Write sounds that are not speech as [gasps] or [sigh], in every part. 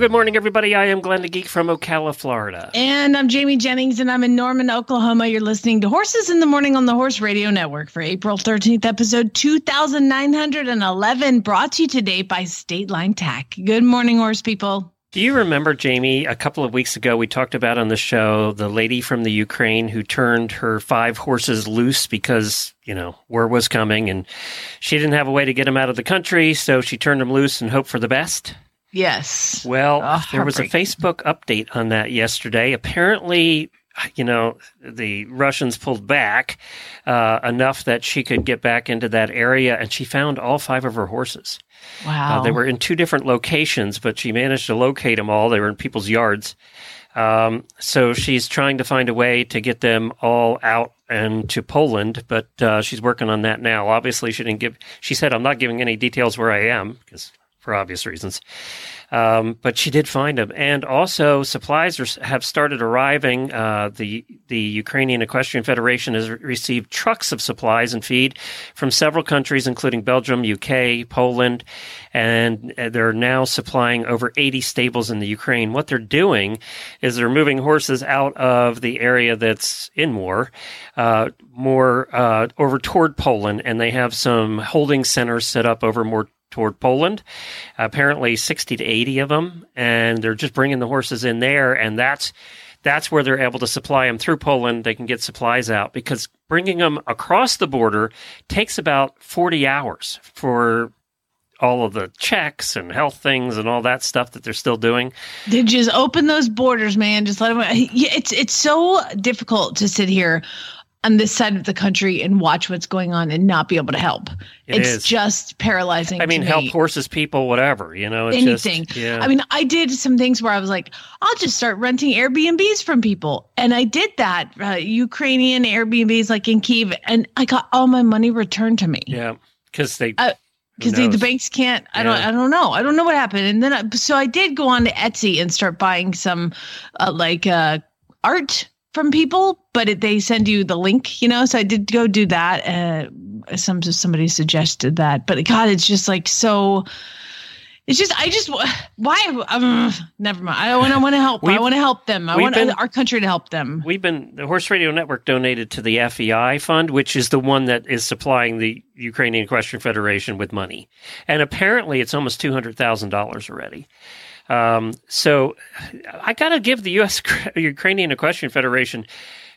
Good morning, everybody. I am Glenn the Geek from Ocala, Florida. And I'm Jamie Jennings, and I'm in Norman, Oklahoma. You're listening to Horses in the Morning on the Horse Radio Network for April 13th, episode 2911, brought to you today by State Line Tack. Good morning, horse people. Do you remember, Jamie, a couple of weeks ago, we talked about on the show the lady from the Ukraine who turned her five horses loose because, you know, war was coming and she didn't have a way to get them out of the country. So she turned them loose and hoped for the best? Yes. Well, Oh, there was a. Facebook update on that yesterday. Apparently, you know, the Russians pulled back uh, enough that she could get back into that area, and she found all five of her horses. Wow. Uh, they were in two different locations, but she managed to locate them all. They were in people's yards. Um, so she's trying to find a way to get them all out and to Poland, but uh, she's working on that now. Obviously, she didn't give. She said, "I'm not giving any details where I am," because for obvious reasons. Um, but she did find them, and also supplies are, have started arriving. Uh, the the Ukrainian Equestrian Federation has re- received trucks of supplies and feed from several countries, including Belgium, UK, Poland, and uh, they're now supplying over 80 stables in the Ukraine. What they're doing is they're moving horses out of the area that's in war, uh, more uh, over toward Poland, and they have some holding centers set up over more toward Poland. Apparently, 60 to 80 of them, and they're just bringing the horses in there, and that's that's where they're able to supply them through Poland. They can get supplies out because bringing them across the border takes about 40 hours for all of the checks and health things and all that stuff that they're still doing. They just open those borders, man. Just let them. It's it's so difficult to sit here on this side of the country and watch what's going on and not be able to help. It it's is. just paralyzing. I mean, help me. horses, people, whatever. You know, it's anything. Just, yeah. I mean, I did some things where I was like, I'll just start renting Airbnbs from people. And I did that, uh, Ukrainian Airbnbs like in Kiev, and I got all my money returned to me. yeah, because they Uh, Because the, the banks can't. I don't. I don't know. I don't know what happened. And then, I, so I did go on to Etsy and start buying some, uh, like uh, art from people. But it, they send you the link, you know. So I did go do that. Uh, some somebody suggested that, but God, it's just like so. It's just I just why um, never mind. I want I want to help. I We've- want to help them. I want been- our country to help them. We've been the Horse Radio Network donated to the FEI fund, which is the one that is supplying the Ukrainian Equestrian Federation with money, and apparently it's almost two hundred thousand dollars already. Um, so I got to give the U.S. [laughs] Ukrainian Equestrian Federation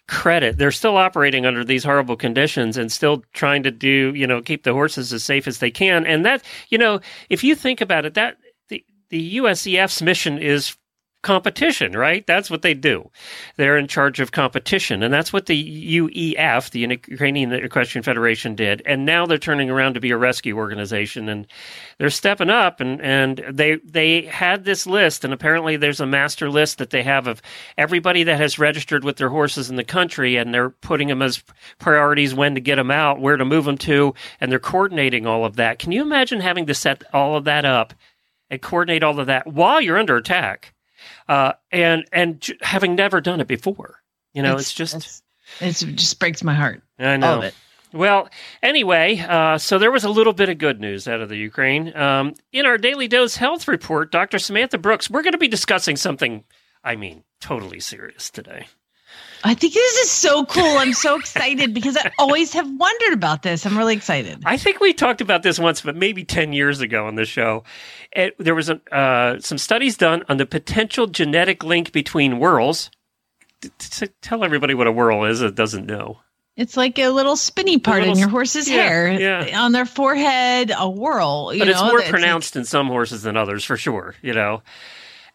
credit. They're still operating under these horrible conditions and still trying to do, you know, keep the horses as safe as they can. And that, you know, if you think about it, that the, the USEF's mission is competition, right? That's what they do. They're in charge of competition. And that's what the UEF, the Ukrainian Equestrian Federation, did. And now they're turning around to be a rescue organization and they're stepping up and, and they they had this list and apparently there's a master list that they have of everybody that has registered with their horses in the country and they're putting them as priorities when to get them out, where to move them to, and they're coordinating all of that. Can you imagine having to set all of that up and coordinate all of that while you're under attack? Uh, and and j- having never done it before. You know, it's, just it's, it's it just breaks my heart. I All know. of it. Well, anyway, uh, so there was a little bit of good news out of the Ukraine. Um, in our daily dose health report, Dr. Samantha Brooks, we're going to be discussing something. I mean, totally serious today. I think this is so cool. I'm so excited because I always have wondered about this. I'm really excited. I think we talked about this once, but maybe 10 years ago on the show. It, there was a, uh, some studies done on the potential genetic link between whirls. Tell everybody what a whirl is that doesn't know. It's like a little spinny part little in your horse's yeah, hair yeah. on their forehead, a whirl. You but it's know, more that's- pronounced in some horses than others, for sure. You know,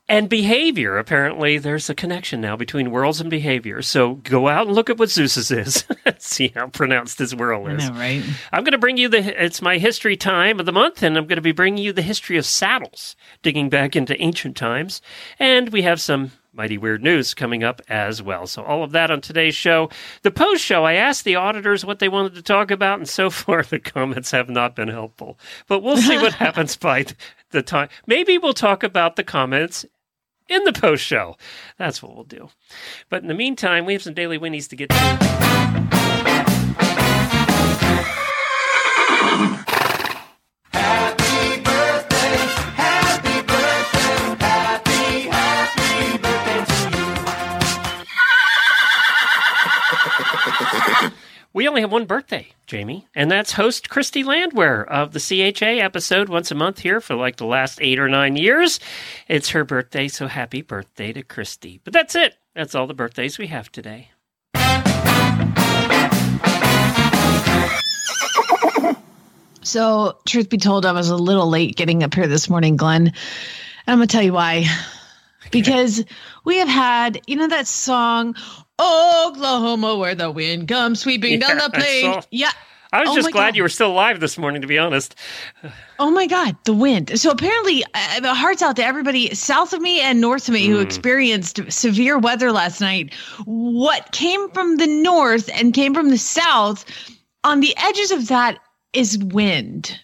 and behavior. Apparently, there's a connection now between whorls and behavior. So go out and look at what Zeus's is. [laughs] See how pronounced his whorl is. I know, right? I'm going to bring you the. It's my history time of the month, and I'm going to be bringing you the history of saddles, digging back into ancient times, and we have some mighty weird news coming up as well. So all of that on today's show. The post show, I asked the auditors what they wanted to talk about, and so [laughs] far the comments have not been helpful. But we'll see what [laughs] happens by the time. Maybe we'll talk about the comments in the post show. That's what we'll do. But in the meantime, we have some daily whinnies to get to. We only have one birthday, Jamie, and that's host Christy Landwehr of the CHA episode once a month here for like the last eight or nine years. It's her birthday, so happy birthday to Christy. But that's it. That's all the birthdays we have today. So, truth be told, I was a little late getting up here this morning, Glenn. And I'm going to tell you why. Because we have had, you know, that song, Oklahoma, where the wind comes sweeping down the plain. Yeah. I was Oh just glad God. you were still alive this morning, to be honest. Oh my God, the wind. So apparently, uh, the hearts out to everybody south of me and north of me who experienced severe weather last night. What came from the north and came from the south, on the edges of that is wind,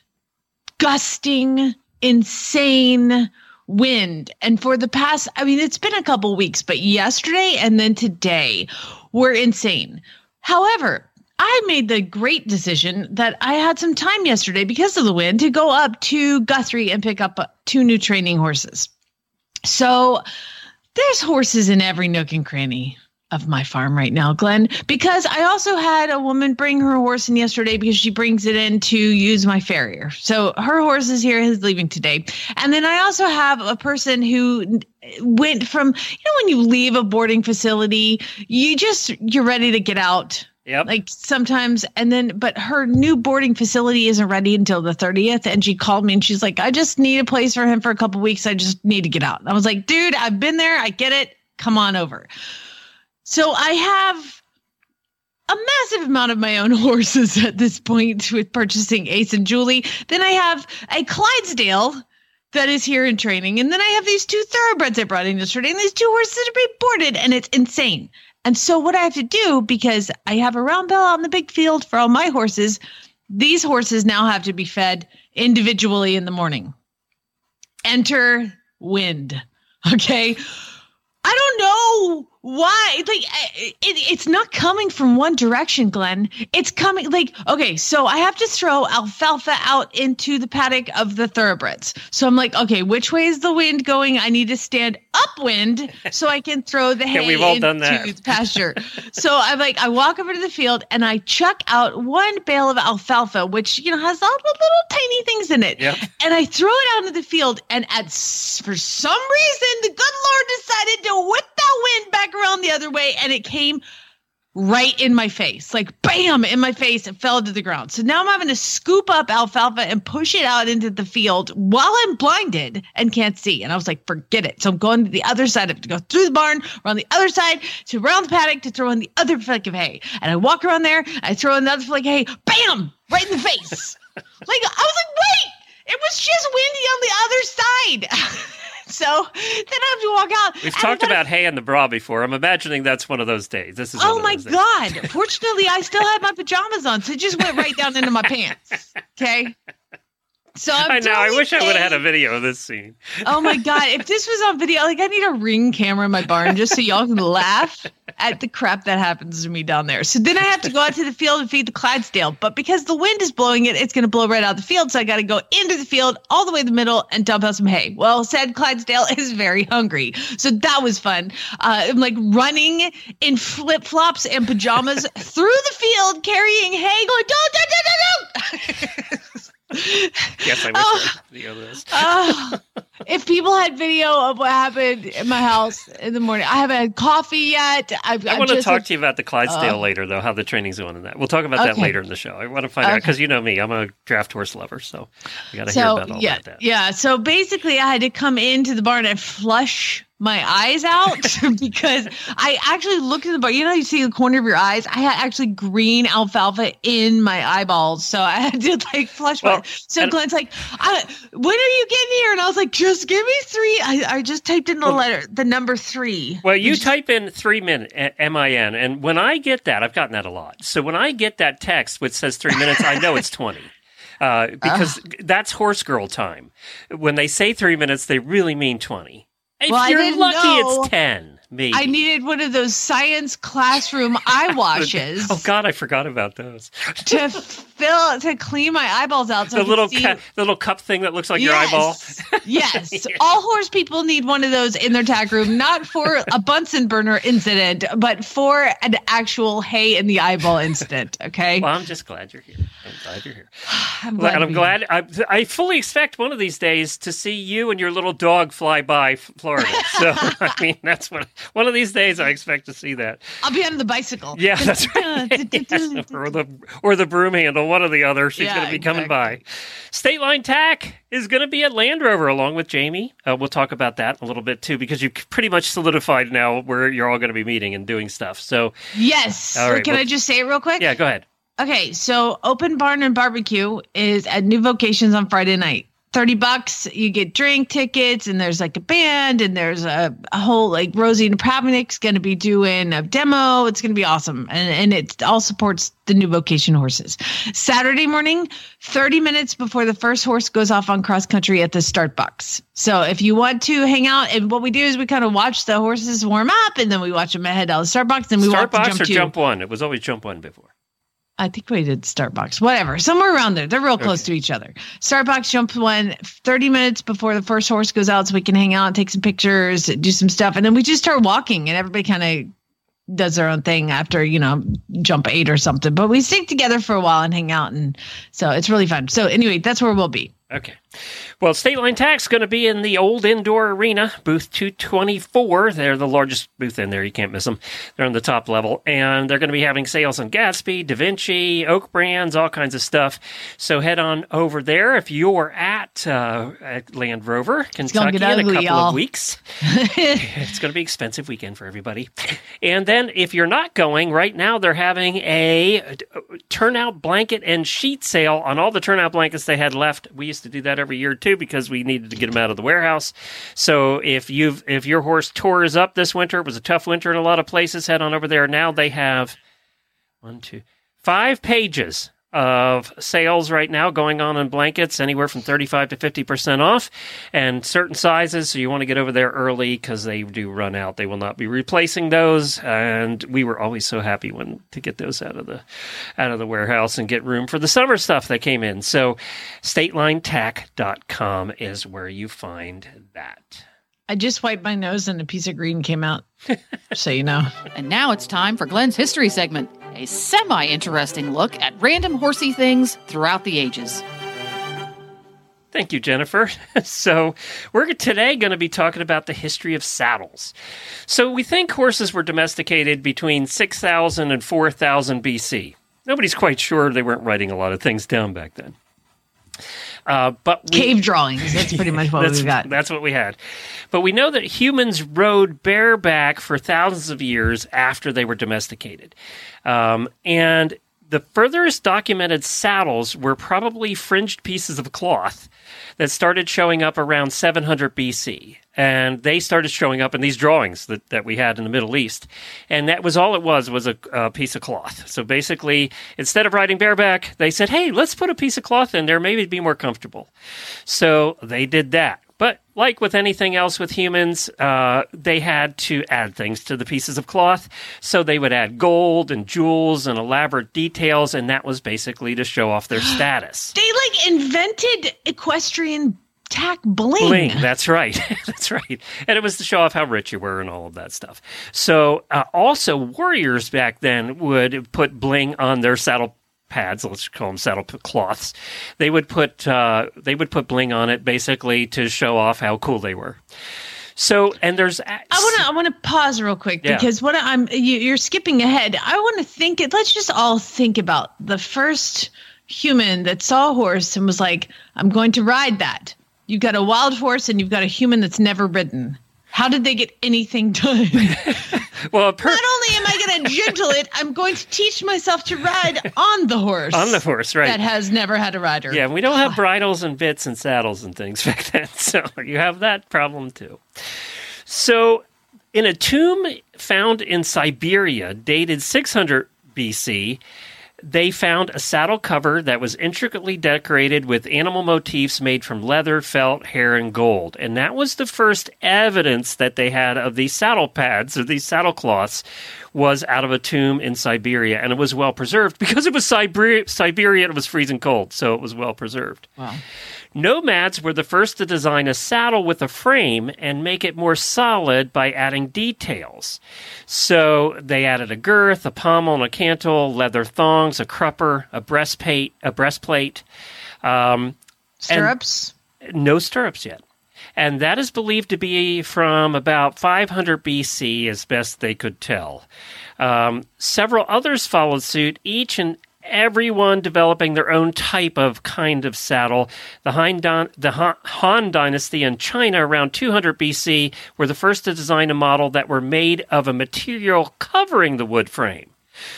gusting, insane wind. And for the past, I mean, it's been a couple weeks, but yesterday and then today were insane. However, I made the great decision that I had some time yesterday because of the wind to go up to Guthrie and pick up two new training horses. So there's horses in every nook and cranny of my farm right now, Glenn, because I also had a woman bring her horse in yesterday because she brings it in to use my farrier. So her horse is here, is leaving today. And then I also have a person who went from, you know, when you leave a boarding facility, you just, you're ready to get out Yep. like sometimes and then but her new boarding facility isn't ready until the 30th and she called me and she's like i just need a place for him for a couple weeks i just need to get out and i was like dude i've been there i get it come on over so i have a massive amount of my own [laughs] horses at this point with purchasing ace and julie then i have a clydesdale that is here in training and then i have these two thoroughbreds i brought in yesterday and these two horses that are being boarded and it's insane and so what I have to do, because I have a round bell on the big field for all my horses, these horses now have to be fed individually in the morning. Enter wind. Okay. I don't know why. Like it, it's not coming from one direction, Glenn. It's coming like okay. So I have to throw alfalfa out into the paddock of the thoroughbreds. So I'm like, okay, which way is the wind going? I need to stand upwind so I can throw the [laughs] hay we've all into done that. the pasture. so I'm like, I walk over to the field and I chuck out one bale of alfalfa, which you know has all the little tiny things in it, Yep. and I throw it out into the field. And at for some reason, the good Lord decided to whip wind back around the other way, and it came right in my face, like bam in my face, and fell to the ground. So now I'm having to scoop up alfalfa and push it out into the field while I'm blinded and can't see. And I was like, forget it. So I'm going to the other side. I have to go through the barn, around the other side to around the paddock to throw in the other flick of hay. And I walk around there, I throw in the other flick of hay, bam, right in the face. [laughs] like I was like, wait, it was just windy on the other side. [laughs] so then I have to walk out. We've talked about hay in the bra before. I'm imagining that's one of those days. This is oh my god! Fortunately, I still had my pajamas on, so it just went right down into my pants. [laughs] Okay. So [laughs] I'm I know. I wish I would have had a video of this scene. Oh my god! If this was on video, like I need a ring camera in my barn just so y'all can laugh at the crap that happens to me down there. So then I have to go out to the field and feed the Clydesdale, but because the wind is blowing it, it's going to blow right out of the field. So I got to go into the field all the way to the middle and dump out some hay. Well, said Clydesdale is very hungry, so that was fun. Uh, I'm like running in flip flops and pajamas [laughs] through the field, carrying hay, going don't don't don't don't. [laughs] Yes, I wish Oh. I video this. Oh, [laughs] if people had video of what happened in my house in the morning, I haven't had coffee yet. I've, I want to talk to you about the Clydesdale oh. later, though, how the training's going in that. We'll talk about that later in the show. I want to find out because you know me, I'm a draft horse lover, so we got to hear So about all yeah, that. yeah. So basically, I had to come into the barn and flush my eyes out [laughs] [laughs] because I actually looked at the barn. You know, you see the corner of your eyes. I had actually green alfalfa in my eyeballs, so I had to like flush Well, my. So Glenn's like, I, "When are you getting here?" And I was like, "Just give me three. I, I just typed in the Well- letter, the number three. Well, you type in three minute M I N, and when I get that, I've gotten that a lot. So when I get that text which says three minutes, I know it's twenty. [laughs] Uh, because that's horse girl time. When they say three minutes, they really mean twenty. If Well, you're lucky, know. it's ten. Maybe. I needed one of those science classroom [laughs] eye washes Oh God, I forgot about those. to [laughs] to clean my eyeballs out. So the little the little cup thing that looks like your eyeball. [laughs] yes. [laughs] All horse people need one of those in their tack room, not for a Bunsen burner incident, but for an actual hay in the eyeball incident. [laughs] Okay. Well, I'm just glad you're here. I'm glad you're here. [sighs] I'm and I'm glad. I, I fully expect one of these days to see you and your little dog fly by Florida. So I mean, that's what one of these days I expect to see that. I'll be on the bicycle. Yeah, that's right. Yes, or the or the broom handle, one or the other. She's Yeah, going to be coming exactly. by. State Line Tack is going to be at Land Rover along with Jamie. Uh, we'll talk about that a little bit too because you've pretty much solidified now where you're all going to be meeting and doing stuff. So Yes. All right, Can well- I just say it real quick? yeah, go ahead. Okay, so Open Barn and Barbecue is at New Vocations on Friday night. 30 bucks, you get drink tickets, and there's like a band, and there's a, a whole like Rosie Napravnik's going to be doing a demo. It's going to be awesome. And, and it all supports the New Vocation horses. Saturday morning, 30 minutes before the first horse goes off on cross country at the start box. So if you want to hang out, and what we do is we kind of watch the horses warm up, and then we watch them head out the start box, and we Start walk to box jump or two. jump one? It was always jump one before. I think we did Starbucks, whatever, somewhere around there. They're real close to each other. start box jump one 30 minutes before the first horse goes out so we can hang out and take some pictures, do some stuff. And then we just start walking and everybody kind of does their own thing after, you know, jump eight or something. But we stick together for a while and hang out. And so it's really fun. So anyway, that's where we'll be. Okay. Well, State Line Tack is going to be in the old indoor arena, booth 224. They're the largest booth in there. You can't miss them. They're on the top level. And they're going to be having sales on Gatsby, Da Vinci, Oak brands, all kinds of stuff. So head on over there if you're at, uh, at Land Rover, Kentucky, get in a couple y'all. of weeks. [laughs] it's going to be expensive weekend for everybody. And then if you're not going, right now they're having a uh, turnout blanket and sheet sale on all the turnout blankets they had left. We used to do that every year too because we needed to get them out of the warehouse. So if you've if your horse tours up this winter, it was a tough winter in a lot of places, head on over there. Now they have one, two, five pages of sales right now going on in blankets, anywhere from 35 to 50% off, and certain sizes. So you want to get over there early because they do run out. They will not be replacing those. And we were always so happy when to get those out of the out of the warehouse and get room for the summer stuff that came in. So statelinetack.com is where you find that. I just wiped my nose and a piece of green came out. so you know. [laughs] And now it's time for Glenn's history segment, a semi interesting look at random horsey things throughout the ages. Thank you, Jennifer. [laughs] so, we're today going to be talking about the history of saddles. So, we think horses were domesticated between 6000 and 4000 BC. Nobody's quite sure they weren't writing a lot of things down back then. Uh, but we, Cave drawings. That's pretty much what [laughs] we got. That's what we had. But we know that humans rode bareback for thousands of years after they were domesticated. Um, and the furthest documented saddles were probably fringed pieces of cloth that started showing up around 700 BC. And they started showing up in these drawings that, that we had in the Middle East. And that was all it was, was a, a piece of cloth. So basically, instead of riding bareback, they said, hey, let's put a piece of cloth in there, maybe it'd be more comfortable. So they did that. But like with anything else with humans, uh, they had to add things to the pieces of cloth. So they would add gold and jewels and elaborate details, and that was basically to show off their [gasps] status. They like invented equestrian bling. Bling, that's right. [laughs] that's right. And it was to show off how rich you were and all of that stuff. So, uh, also, warriors back then would put bling on their saddle pads. Let's call them saddle cloths. They would put uh, they would put bling on it basically to show off how cool they were. So and there's I want to I want to pause real quick Yeah. because what I'm you, you're skipping ahead. I want to think. it. Let's just all think about the first human that saw a horse and was like, "I'm going to ride that." You've got a wild horse and you've got a human that's never ridden. How did they get anything done? [laughs] well per- Not only am I going to gentle it, I'm going to teach myself to ride on the horse. on the horse, right? that has never had a rider. Yeah, we don't have ah. bridles and bits and saddles and things [laughs] back then, so you have that problem too. So, in a tomb found in Siberia, dated 600 BC, they found a saddle cover that was intricately decorated with animal motifs made from leather, felt, hair, and gold. And that was the first evidence that they had of these saddle pads or these saddle cloths was out of a tomb in Siberia. And it was well preserved because it was Siberia, Siberia it was freezing cold. So it was well preserved. Wow. Nomads were the first to design a saddle with a frame and make it more solid by adding details. So they added a girth, a pommel, and a cantle, leather thongs, a crupper, a breastplate, a breastplate. Um, Stirrups. no stirrups yet. And that is believed to be from about 500 BC, as best they could tell. Um, several others followed suit, each and everyone developing their own type of kind of saddle. The Han, the Han Dynasty in China around 200 BC were the first to design a model that were made of a material covering the wood frame.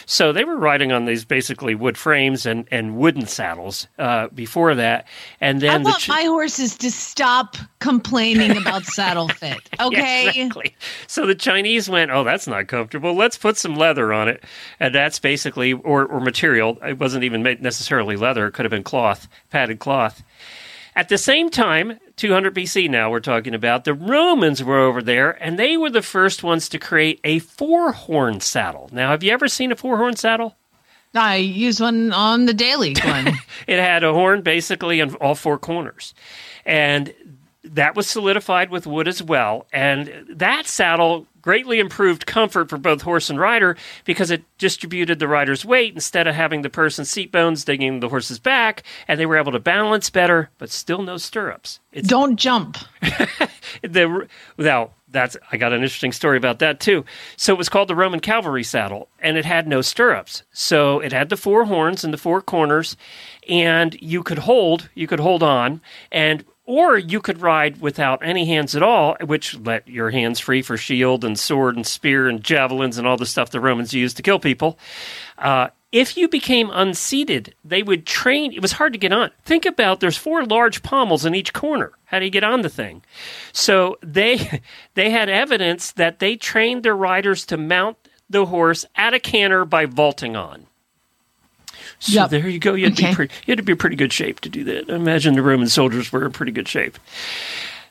So they were riding on these basically wood frames and, and wooden saddles uh, before that. And I then the want Ch- my horses to stop complaining about [laughs] saddle fit. [laughs] Okay. Yeah, exactly. So the Chinese went, "Oh, that's not comfortable. Let's put some leather on it." And that's basically or or material. It wasn't even necessarily leather. It could have been cloth, padded cloth. At the same time, 200 BC now we're talking about, the Romans were over there and they were the first ones to create a four-horn saddle. Now, have you ever seen a four-horn saddle? I use one on the daily one. [laughs] It had a horn basically on all four corners. And that was solidified with wood as well. And that saddle greatly improved comfort for both horse and rider because it distributed the rider's weight instead of having the person's seat bones digging the horse's back. And they were able to balance better, but still no stirrups. It's Don't jump. [laughs] the now that's I got an interesting story about that too. So it was called the Roman cavalry saddle, and it had no stirrups. So it had the four horns and the four corners, and you could hold, you could hold on, and or you could ride without any hands at all, which let your hands free for shield and sword and spear and javelins and all the stuff the Romans used to kill people. Uh, if you became unseated, they would train. It was hard to get on. Think about there's four large pommels in each corner. How do you get on the thing? So they [laughs] they had evidence that they trained their riders to mount the horse at a canter by vaulting on. So Yep. there you go. You had, to Okay. be pretty, you had to be in pretty good shape to do that. I imagine the Roman soldiers were in pretty good shape.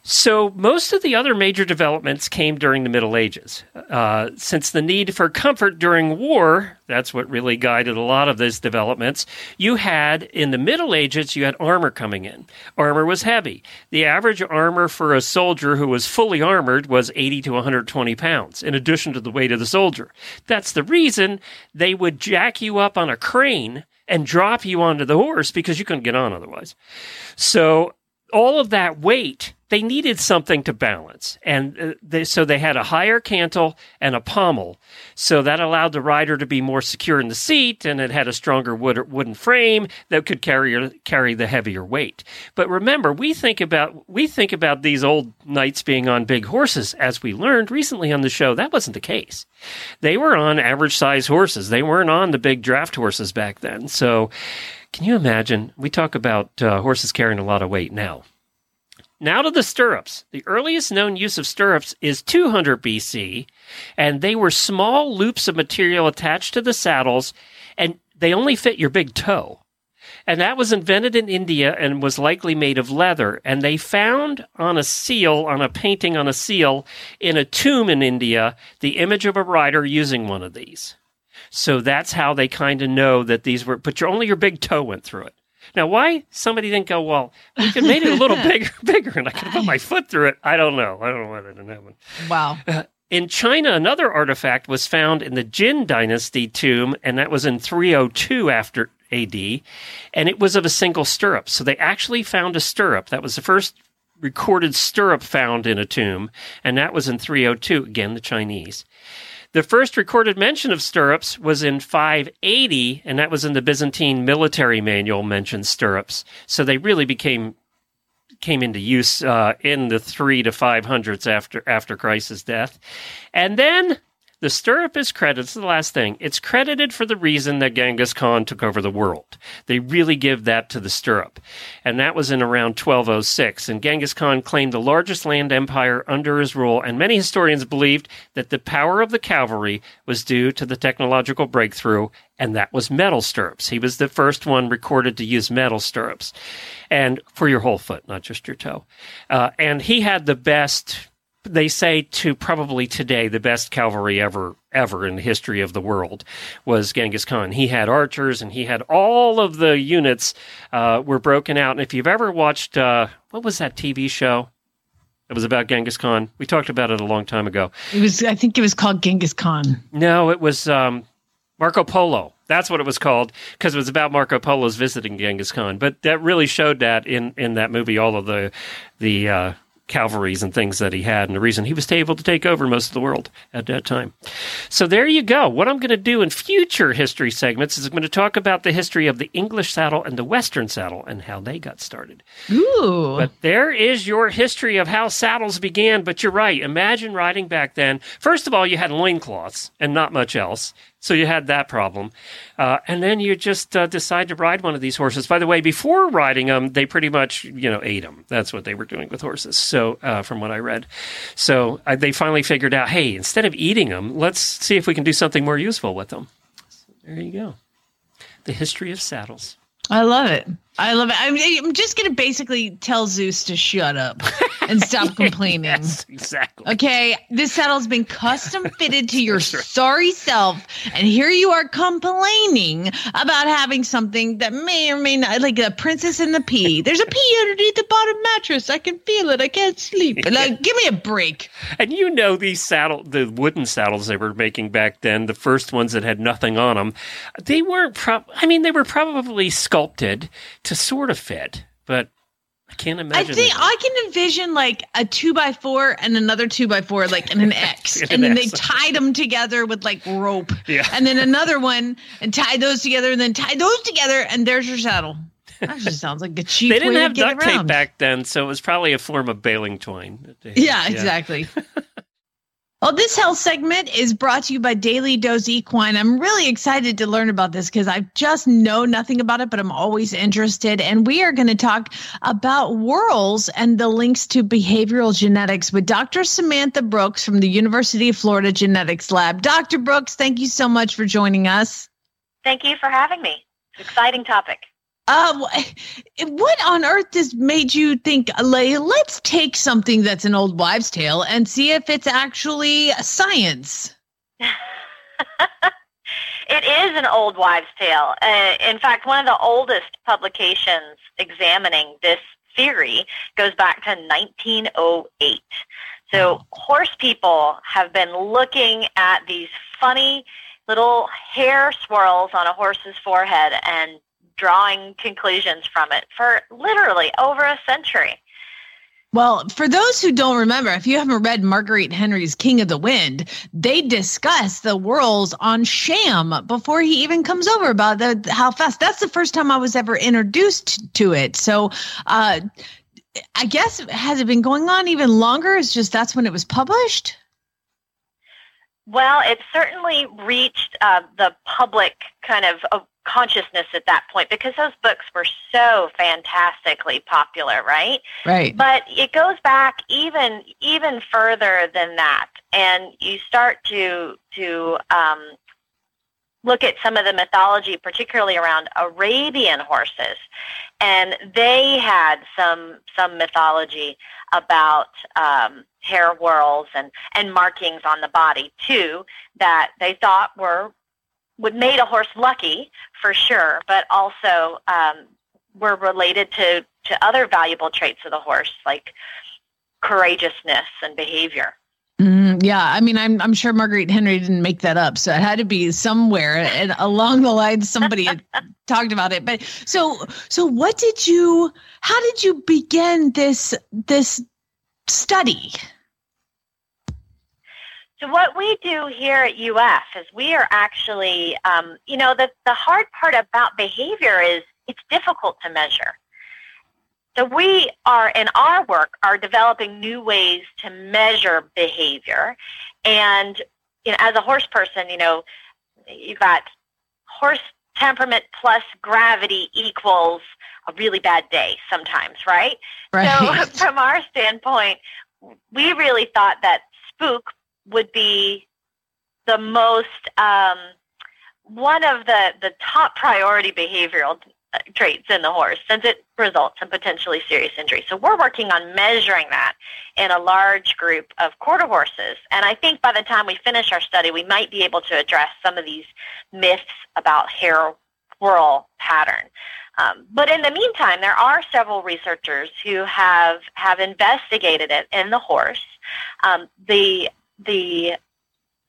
So most of the other major developments came during the Middle Ages. Uh, since the need for comfort during war, that's what really guided a lot of those developments, you had, in the Middle Ages, you had armor coming in. Armor was heavy. The average armor for a soldier who was fully armored was 80 to 120 pounds, in addition to the weight of the soldier. That's the reason they would jack you up on a crane and drop you onto the horse because you couldn't get on otherwise. So all of that weight, they needed something to balance. And uh, they, so they had a higher cantle and a pommel. So that allowed the rider to be more secure in the seat and it had a stronger wood, wooden frame that could carry, carry the heavier weight. But remember, we think about, we think about these old knights being on big horses. As we learned recently on the show, that wasn't the case. They were on average size horses. They weren't on the big draft horses back then. So can you imagine? We talk about uh, horses carrying a lot of weight now. Now to the stirrups. The earliest known use of stirrups is 200 BC, and they were small loops of material attached to the saddles, and they only fit your big toe. And that was invented in India and was likely made of leather. And they found on a seal, on a painting on a seal in a tomb in India, the image of a rider using one of these. So that's how they kind of know that these were, but your, only your big toe went through it. Now, why somebody didn't go, well, we could made it a little [laughs] bigger, bigger, and I could put my foot through it. I don't know. I don't know why that didn't happen. Wow. Uh, in China, another artifact was found in the Jin Dynasty tomb, and that was in 302 after AD, and it was of a single stirrup. So they actually found a stirrup. That was the first recorded stirrup found in a tomb, and that was in 302. Again, the Chinese. The first recorded mention of stirrups was in 580, and that was in the Byzantine military manual mentioned stirrups. So they really became came into use uh, in the three to five hundreds after after Christ's death, and then the stirrup is credited. The last thing. It's credited for the reason that Genghis Khan took over the world. They really give that to the stirrup. And that was in around 1206. And Genghis Khan claimed the largest land empire under his rule. And many historians believed that the power of the cavalry was due to the technological breakthrough. And that was metal stirrups. He was the first one recorded to use metal stirrups. And for your whole foot, not just your toe. Uh, and he had the best they say to probably today the best cavalry ever ever in the history of the world was Genghis Khan. He had archers and he had all of the units uh, were broken out. And if you've ever watched uh, what was that TV show? It was about Genghis Khan. We talked about it a long time ago. It was I think it was called Genghis Khan. No, it was um, Marco Polo. That's what it was called because it was about Marco Polo's visiting Genghis Khan. But that really showed that in, in that movie, all of the the uh, cavalries and things that he had, and the reason he was able to take over most of the world at that time. So there you go. What I'm going to do in future history segments is I'm going to talk about the history of the English saddle and the Western saddle and how they got started. Ooh. But there is your history of how saddles began. But you're right. Imagine riding back then. First of all, you had loincloths and not much else. So you had that problem. Uh, and then you just uh, decide to ride one of these horses. By the way, before riding them, they pretty much, you know, ate them. That's what they were doing with horses. So, uh, from what I read. So uh, they finally figured out, hey, instead of eating them, let's see if we can do something more useful with them. So there you go. The history of saddles. I love it. I love it. I'm, I'm just going to basically tell Zeus to shut up and stop [laughs] complaining. yes, exactly. Okay, this saddle's been custom [laughs] fitted to your sorry self, and here you are complaining about having something that may or may not, like a princess in the pea. There's a pea underneath the bottom mattress. I can feel it. I can't sleep. [laughs] Like, give me a break. And you know these saddle, the wooden saddles they were making back then, the first ones that had nothing on them, they weren't. Pro- I mean, they were probably sculpted to sort of fit, but I can't imagine. I think they- I can envision like a two by four and another two by four, like in an [laughs] X, and an then they tied them together with like rope, Yeah. and then another one and tied those together, and then tied those together, and there's your saddle. That just [laughs] sounds like a cheap they didn't have duct tape back then, so it was probably a form of baling twine. that had. Yeah, exactly. [laughs] Well, this health segment is brought to you by Daily Dose Equine. I'm really excited to learn about this because I just know nothing about it, but I'm always interested. And we are going to talk about whorls and the links to behavioral genetics with Dr. Samantha Brooks from the University of Florida Genetics Lab. Dr. Brooks, thank you so much for joining us. Thank you for having me. Exciting topic. Uh, what on earth has made you think, let's take something that's an old wives' tale and see if it's actually science? [laughs] It is an old wives' tale. Uh, in fact, one of the oldest publications examining this theory goes back to 1908. So horse people have been looking at these funny little hair swirls on a horse's forehead and drawing conclusions from it for literally over a century. Well, for those who don't remember, if you haven't read Marguerite Henry's King of the Wind, they discuss the whirls on Sham before he even comes over about the how fast. That's the first time I was ever introduced to it. So, uh, I guess has it been going on even longer? It's just that's when it was published. Well, it certainly reached uh, the public kind of uh, consciousness at that point because those books were so fantastically popular, right? Right. But it goes back even even further than that, and you start to to um, look at some of the mythology, particularly around Arabian horses, and they had some some mythology about um, hair whorls and and markings on the body too that they thought were would made a horse lucky for sure, but also um, were related to to other valuable traits of the horse like courageousness and behavior. Mm, yeah, I mean, I'm I'm sure Marguerite Henry didn't make that up, so it had to be somewhere and along the lines somebody [laughs] talked about it. But so so, what did you? How did you begin this this study? So what we do here at UF is we are actually, um, you know, the the hard part about behavior is it's difficult to measure. So we are in our work are developing new ways to measure behavior, and you know, as a horse person, you know, you've got horse temperament plus gravity equals a really bad day sometimes, right? Right. So [laughs] from our standpoint, we really thought that spook would be the most um, one of the the top priority behavioral traits in the horse since it results in potentially serious injury. So we're working on measuring that in a large group of quarter horses. And I think by the time we finish our study, we might be able to address some of these myths about hair whirl pattern. Um, but in the meantime, there are several researchers who have have investigated it in the horse. Um, the the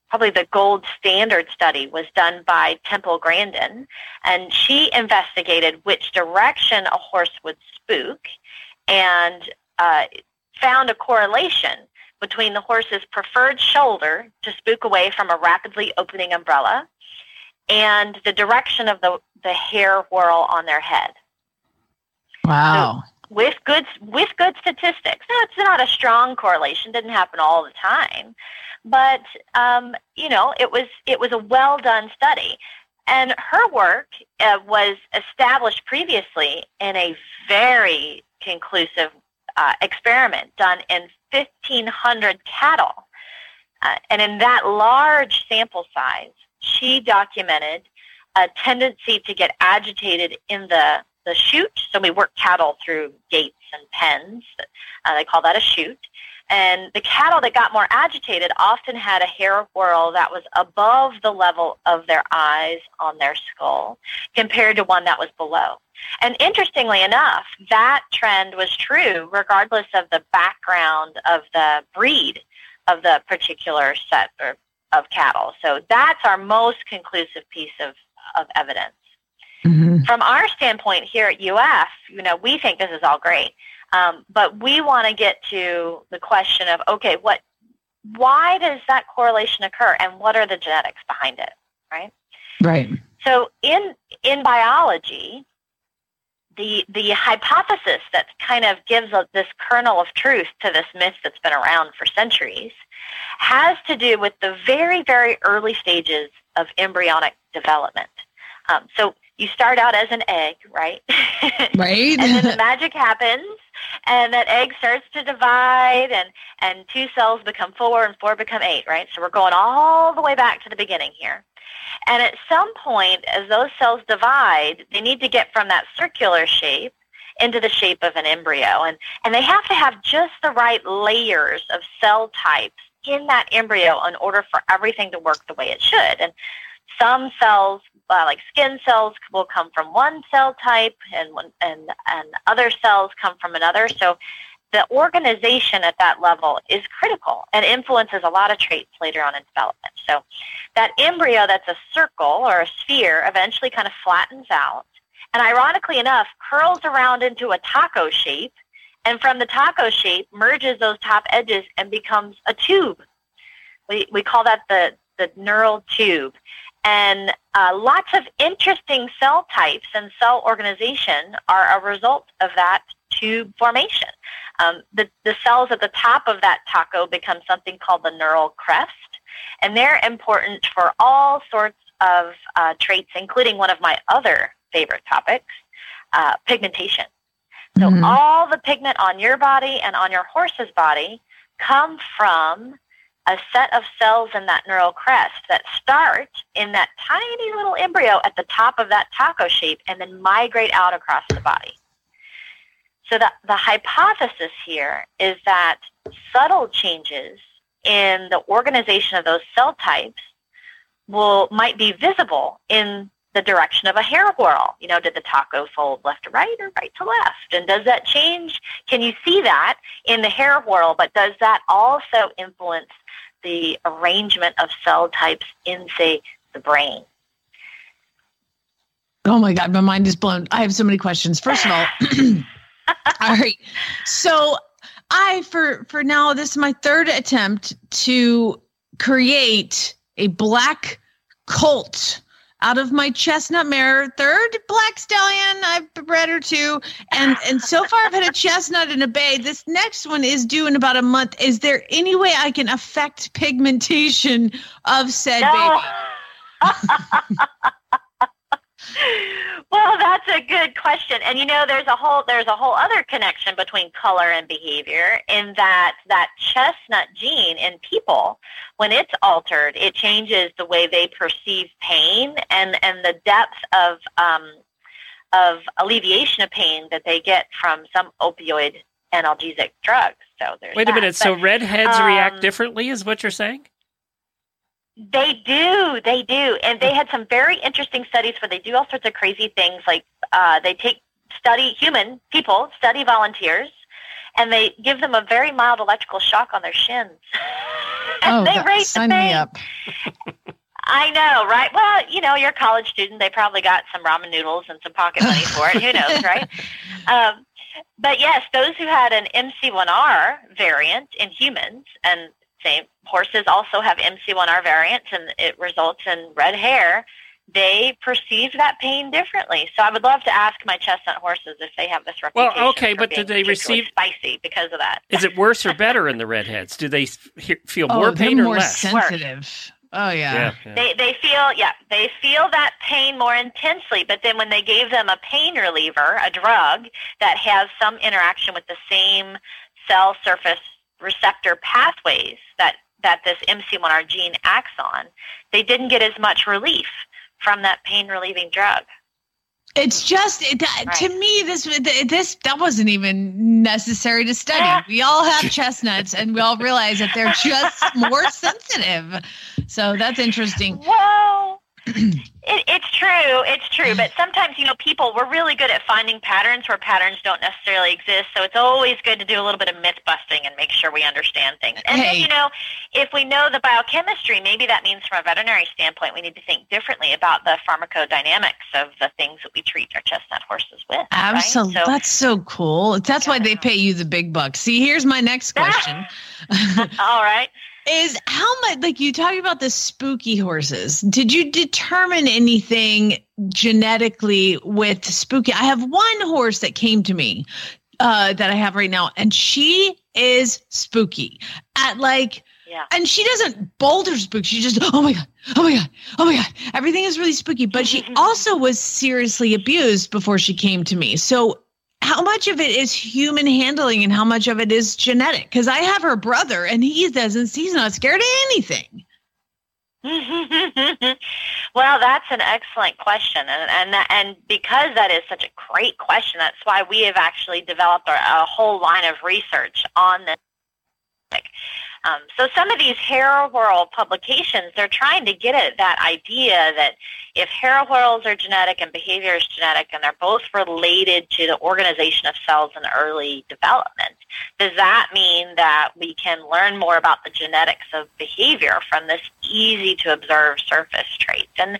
probably the gold standard study was done by Temple Grandin, and she investigated which direction a horse would spook and uh, found a correlation between the horse's preferred shoulder to spook away from a rapidly opening umbrella and the direction of the, the hair whirl on their head. Wow. So with good with good statistics. Now, it's not a strong correlation; didn't happen all the time, but um, you know, it was it was a well done study. And her work uh, was established previously in a very conclusive uh, experiment done in 1,500 cattle. Uh, and in that large sample size, she documented a tendency to get agitated in the, the chute. So we work cattle through gates and pens. Uh, they call that a chute. And the cattle that got more agitated often had a hair whirl that was above the level of their eyes on their skull compared to one that was below. And interestingly enough, that trend was true regardless of the background of the breed of the particular set of cattle. So that's our most conclusive piece of, of evidence. Mm-hmm. From our standpoint here at UF, you know, we think this is all great. Um, but we want to get to the question of okay, what, why does that correlation occur, and what are the genetics behind it, right? Right. So in in biology, the the hypothesis that kind of gives a, this kernel of truth to this myth that's been around for centuries has to do with the very very early stages of embryonic development. Um, so you start out as an egg, right? [laughs] Right. and then the magic happens and that egg starts to divide and and two cells become four and four become eight right so we're going all the way back to the beginning here and at some point as those cells divide they need to get from that circular shape into the shape of an embryo and and they have to have just the right layers of cell types in that embryo in order for everything to work the way it should and some cells uh, like skin cells will come from one cell type and and and other cells come from another. So the organization at that level is critical and influences a lot of traits later on in development. So that embryo that's a circle or a sphere eventually kind of flattens out. And ironically enough curls around into a taco shape. And from the taco shape merges those top edges and becomes a tube. We, we call that the, the neural tube and uh, lots of interesting cell types and cell organization are a result of that tube formation. Um, the, the cells at the top of that taco become something called the neural crest, and they're important for all sorts of uh, traits, including one of my other favorite topics, uh, pigmentation. So Mhm. all the pigment on your body and on your horse's body come from a set of cells in that neural crest that start in that tiny little embryo at the top of that taco shape and then migrate out across the body. So the, the hypothesis here is that subtle changes in the organization of those cell types will might be visible in the direction of a hair whirl. You know, did the taco fold left to right or right to left? And does that change? Can you see that in the hair whirl? But does that also influence the arrangement of cell types in, say, the brain. Oh my God, my mind is blown. I have so many questions. First of all, [laughs] [clears throat] all right. So I for for now, this is my third attempt to create a black colt out of my chestnut mare, third black stallion I've bred her to, and and so far I've had a chestnut and a bay. This next one is due in about a month. Is there any way I can affect pigmentation of said No. baby? [laughs] well, that's a good question. And you know, there's a whole there's a whole other connection between color and behavior in that that chestnut gene in people, when it's altered, it changes the way they perceive pain and and the depth of um, of alleviation of pain that they get from some opioid analgesic drugs. So there's Wait a that. minute. So But redheads react um, differently, is what you're saying? They do, they do, and they had some very interesting studies where they do all sorts of crazy things. Like uh, they take study human people, study volunteers, and they give them a very mild electrical shock on their shins. [laughs] and Oh, they that- rate the sign me pain. up. I know, right? Well, you know, you're a college student. They probably got some ramen noodles and some pocket money [laughs] for it. Who knows, right? Um, but yes, those who had an MC1R variant in humans, and same horses also have MC1R variants, and it results in red hair. They perceive that pain differently. So I would love to ask my chestnut horses if they have this Well, okay, for but being did they receive- spicy because of that? Is it worse or better in the redheads? Do they f- he- feel Oh, more they're pain or more less? sensitive. Oh yeah. yeah. yeah. They they feel yeah they feel that pain more intensely. But then when they gave them a pain reliever, a drug that has some interaction with the same cell surface receptor pathways that that this MC1R gene acts on, they didn't get as much relief from that pain relieving drug. It's just it, that, to me this this that wasn't even necessary to study. We all have chestnuts, and we all realize that they're just more [laughs] sensitive. So that's interesting. Well, it, it's true. It's true. But sometimes, you know, people, we're really good at finding patterns where patterns don't necessarily exist. So it's always good to do a little bit of myth busting and make sure we understand things. And then, you know, if we know the biochemistry, maybe that means from a veterinary standpoint, we need to think differently about the pharmacodynamics of the things that we treat our chestnut horses with. right? Absolutely, So- that's so cool. That's why they pay you the big bucks. See, here's my next [laughs] question. all right. Is how much like you talking about the spooky horses. Did you determine anything genetically with spooky? I have one horse that came to me uh that i have right now and she is spooky. At like Yeah. and she doesn't boulder spook. She just oh my god oh my god oh my god. Everything is really spooky but she [laughs] also was seriously abused before she came to me. So how much of it is human handling and how much of it is genetic? Because i have her brother and he doesn't he's not scared of anything. [laughs] Well, that's an excellent question, and and and because that is such a great question, that's why we have actually developed a, a whole line of research on this. Um, so some of these hair whorl publications, they're trying to get at that idea that if hair whorls are genetic and behavior is genetic, and they're both related to the organization of cells in early development, does that mean that we can learn more about the genetics of behavior from this easy to observe surface traits? And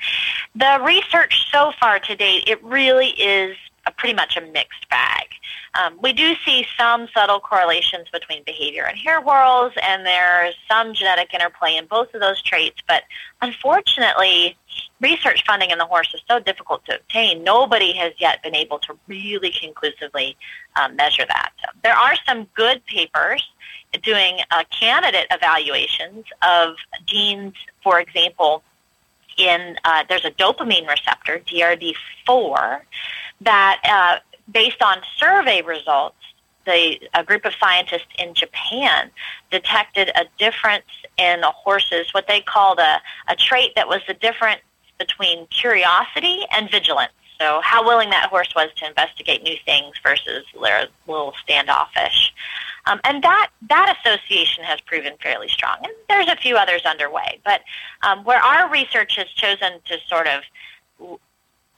the research so far to date, it really is pretty much a mixed bag. Um, we do see some subtle correlations between behavior and hair whorls, and there's some genetic interplay in both of those traits, but unfortunately, research funding in the horse is so difficult to obtain. Nobody has yet been able to really conclusively um, measure that. So there are some good papers doing uh, candidate evaluations of genes, for example, in uh, there's a dopamine receptor, DRD4, that uh, based on survey results, the, a group of scientists in Japan detected a difference in a horse's, what they called a, a trait that was the difference between curiosity and vigilance. So how willing that horse was to investigate new things versus a little standoffish. Um, and that, that association has proven fairly strong. And there's a few others underway. But um, where our research has chosen to sort of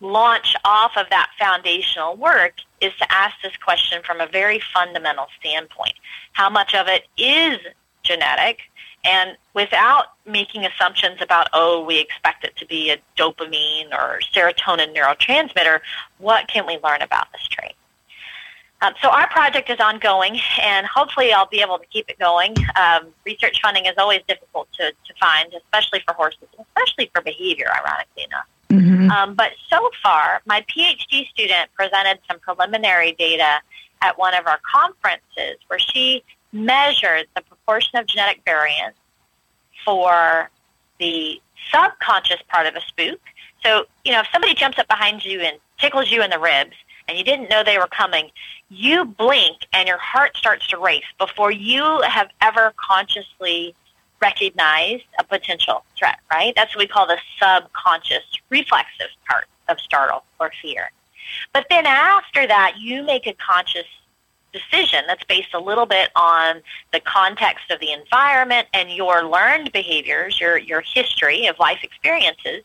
launch off of that foundational work is to ask this question from a very fundamental standpoint. How much of it is genetic and without making assumptions about, oh, we expect it to be a dopamine or serotonin neurotransmitter, what can we learn about this trait? Um, so our project is ongoing, and hopefully I'll be able to keep it going. Um, research funding is always difficult to, to find, especially for horses, especially for behavior, ironically enough. Mm-hmm. Um, but so far, my PhD student presented some preliminary data at one of our conferences where she measured the proportion of genetic variance for the subconscious part of a spook. So, you know, if somebody jumps up behind you and tickles you in the ribs and you didn't know they were coming, you blink and your heart starts to race before you have ever consciously recognized a potential threat, right? That's what we call the subconscious reflexive part of startle or fear. But then after that, you make a conscious decision that's based a little bit on the context of the environment and your learned behaviors, your, your history of life experiences,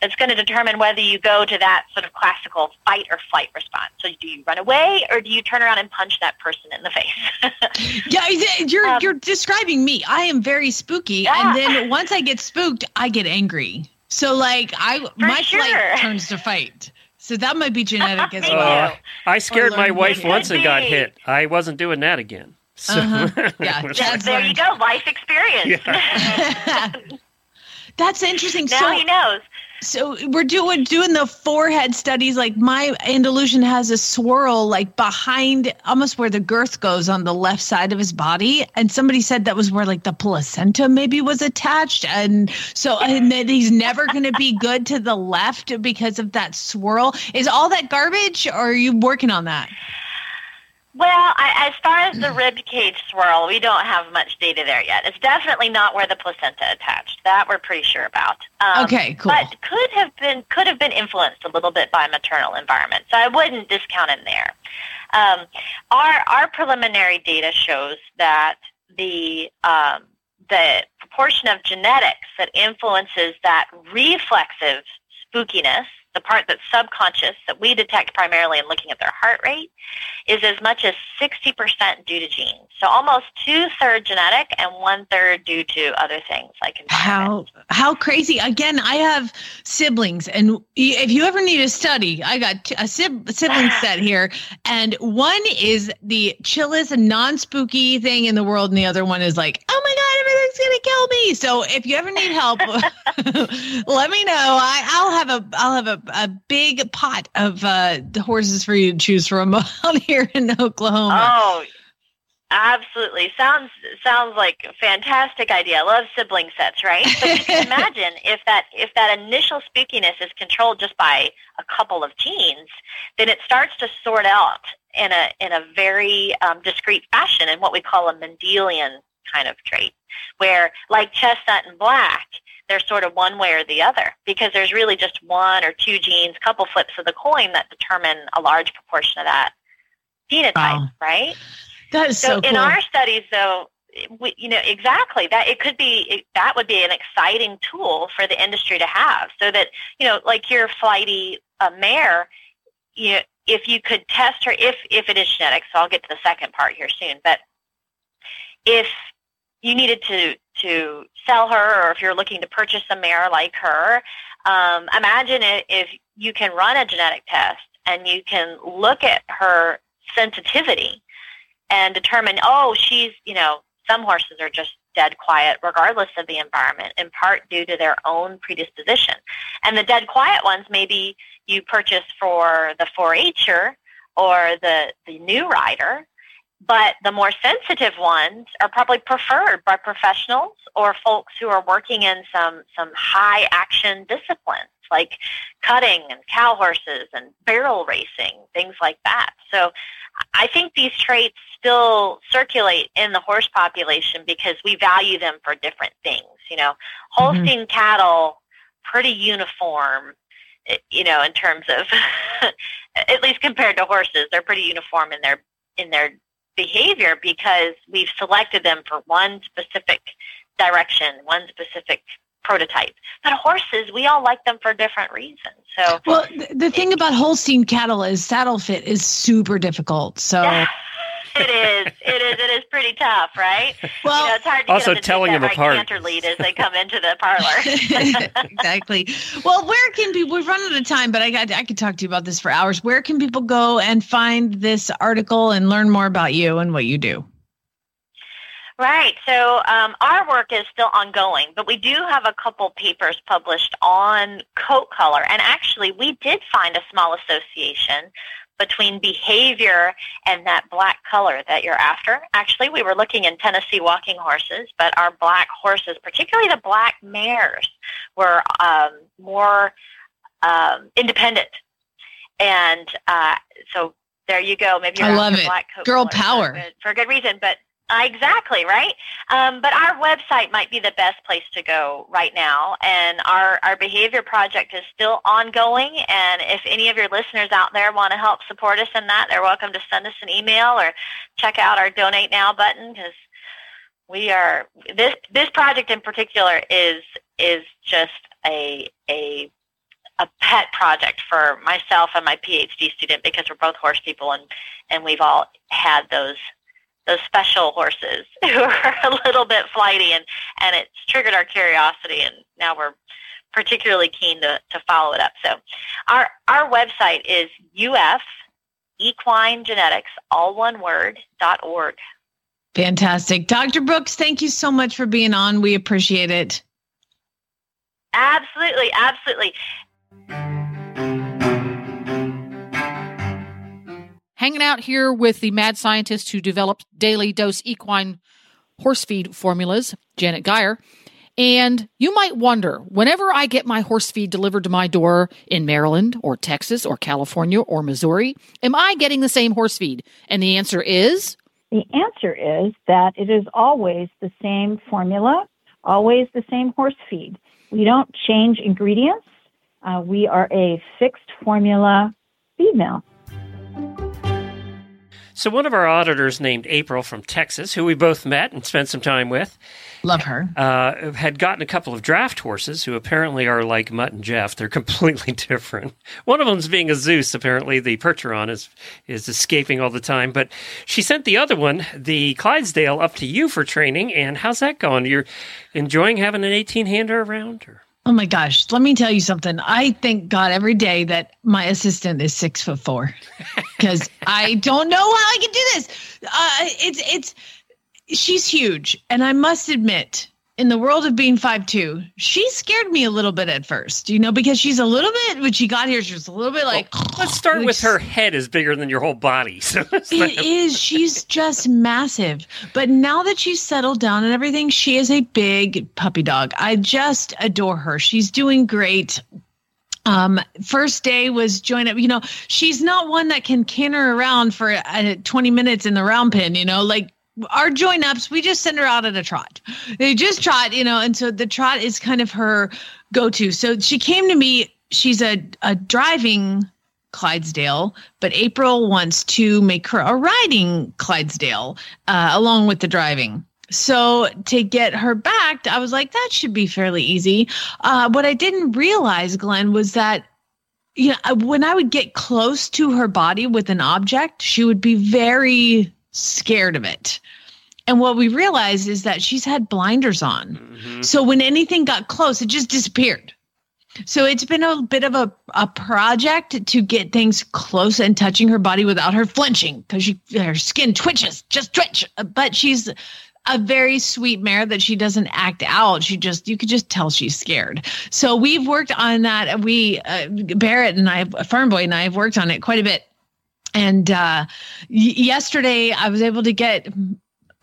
that's going to determine whether you go to that sort of classical fight or flight response. So do you run away or do you turn around and punch that person in the face? [laughs] yeah, you're um, you're describing me. I am very spooky, yeah. and then once I get spooked, I get angry. So like I For my sure. flight turns to fight. So that might be genetic as [laughs] well. Uh, I scared my wife once and got hit. I wasn't doing that again. So uh-huh. [laughs] yeah, [laughs] there you go, life experience. Yeah. That's interesting. Now so, he knows. So we're doing doing the forehead studies. Like my Andalusian has a swirl like behind almost where the girth goes on the left side of his body. And somebody said that was where like the placenta maybe was attached. And so and that he's never gonna be [laughs] good to the left because of that swirl. Is all that garbage or are you working on that? Well, I, as far as the rib cage swirl, we don't have much data there yet. It's definitely not where the placenta attached. That we're pretty sure about. Um, okay, cool. But could have been could have been influenced a little bit by maternal environment. So I wouldn't discount it there. Um, our our preliminary data shows that the um, the proportion of genetics that influences that reflexive spookiness the part that's subconscious that we detect primarily in looking at their heart rate, is as much as 60% due to genes. So almost two-thirds genetic and one-third due to other things like How, how crazy. Again, I have siblings, and if you ever need a study, I got a sibling [laughs] set here, and one is the chillest and non-spooky thing in the world, and the other one is like, oh my God, everything's going to kill me. So if you ever need help, [laughs] let me know. I, I'll have a, I'll have a a big pot of uh, horses for you to choose from [laughs] out here in Oklahoma. Oh, absolutely! Sounds sounds like a fantastic idea. I love sibling sets, right? But you can [laughs] imagine if that if that initial spookiness is controlled just by a couple of genes, then it starts to sort out in a in a very um, discrete fashion in what we call a Mendelian kind of trait, where like chestnut and black they're sort of one way or the other because there's really just one or two genes, couple flips of the coin that determine a large proportion of that phenotype, wow. right? That is so, so cool. in our studies, though, we, you know exactly that it could be it, that would be an exciting tool for the industry to have, so that you know, like your flighty uh, mare, you know, if you could test her, if if it is genetic, so I'll get to the second part here soon, but if you needed to to sell her or if you're looking to purchase a mare like her, um, imagine if you can run a genetic test and you can look at her sensitivity and determine, oh, she's, you know, some horses are just dead quiet regardless of the environment, in part due to their own predisposition. And the dead quiet ones maybe you purchase for the 4-H'er or the, the new rider but the more sensitive ones are probably preferred by professionals or folks who are working in some, some high action disciplines like cutting and cow horses and barrel racing, things like that. So I think these traits still circulate in the horse population because we value them for different things. You know, Holstein mm-hmm. cattle, pretty uniform, eh, you know, in terms of, [laughs] at least compared to horses, they're pretty uniform in their in their behavior because we've selected them for one specific direction, one specific prototype. But horses, we all like them for different reasons. So, well, the, the thing about Holstein cattle is saddle fit is super difficult. So. Yeah. [laughs] it is. It is. It is pretty tough, right? Well, you know, it's hard to also get them to telling them that apart. right canter lead as they come into the parlor. [laughs] exactly. Well, where can people? We've run out of time, but I got I could talk to you about this for hours. Where can people go and find this article and learn more about you and what you do? Right. So um, our work is still ongoing, but we do have a couple papers published on coat color. And actually, we did find a small association between behavior and that black color that you're after. Actually, we were looking in Tennessee walking horses, but our black horses, particularly the black mares, were um, more um, independent. And uh, so there you go. Maybe you're I love it. black coat Girl color for power. good- for a good reason, but uh, exactly right. Um, but our website might be the best place to go right now, and our our behavior project is still ongoing. And if any of your listeners out there want to help support us in that, they're welcome to send us an email or check out our donate now button because we are this this project in particular is is just a a a pet project for myself and my PhD student because we're both horse people and and we've all had those those special horses [laughs] who are a little bit flighty and and it's triggered our curiosity and now we're particularly keen to, to follow it up. So our our website is uf equine genetics all one word dot org. Fantastic. Dr. Brooks, thank you so much for being on. We appreciate it. Absolutely, absolutely. Hanging out here with the mad scientist who developed daily dose equine horse feed formulas, Janet Geyer. And you might wonder whenever I get my horse feed delivered to my door in Maryland or Texas or California or Missouri, am I getting the same horse feed? And the answer is The answer is that it is always the same formula, always the same horse feed. We don't change ingredients. Uh, we are a fixed formula feed mill. So, one of our auditors named April from Texas, who we both met and spent some time with, Love her. uh, had gotten a couple of draft horses who apparently are like Mutt and Jeff. They're [laughs] completely different. One of them's being a Zeus. Apparently, the Percheron is is escaping all the time. But she sent the other one, the Clydesdale, up to you for training. And how's that going? You're enjoying having an 18 hander around? Or? Oh my gosh. Let me tell you something. I thank God every day that my assistant is six foot four because I don't know how I can do this. Uh, it's, it's, she's huge. And I must admit, in the world of being five two, she scared me a little bit at first, you know, because she's a little bit, when she got here, she was a little bit like, Let's start with her head is bigger than your whole body. [laughs] So It is. She's just massive. But now that she's settled down and everything, she is a big puppy dog. I just adore her. She's doing great. Um, first day was join up. You know, she's not one that can canter around for uh, 20 minutes in the round pen, you know, like our join ups, we just send her out at a trot. They just trot, you know, and so the trot is kind of her go to. So she came to me. She's a, a driving Clydesdale, but April wants to make her a riding Clydesdale uh, along with the driving. So to get her back, I was like, that should be fairly easy. Uh, what I didn't realize, Glenn, was that you know when I would get close to her body with an object, she would be very scared of it. And what we realized is that she's had blinders on. Mhm. So when anything got close, it just disappeared. So it's been a bit of a, a project to get things close and touching her body without her flinching because she her skin twitches, just twitch. But she's a very sweet mare that she doesn't act out. She just you could just tell she's scared. So we've worked on that. We uh, Barrett and I, Fernboy and I have worked on it quite a bit. And uh, y- yesterday I was able to get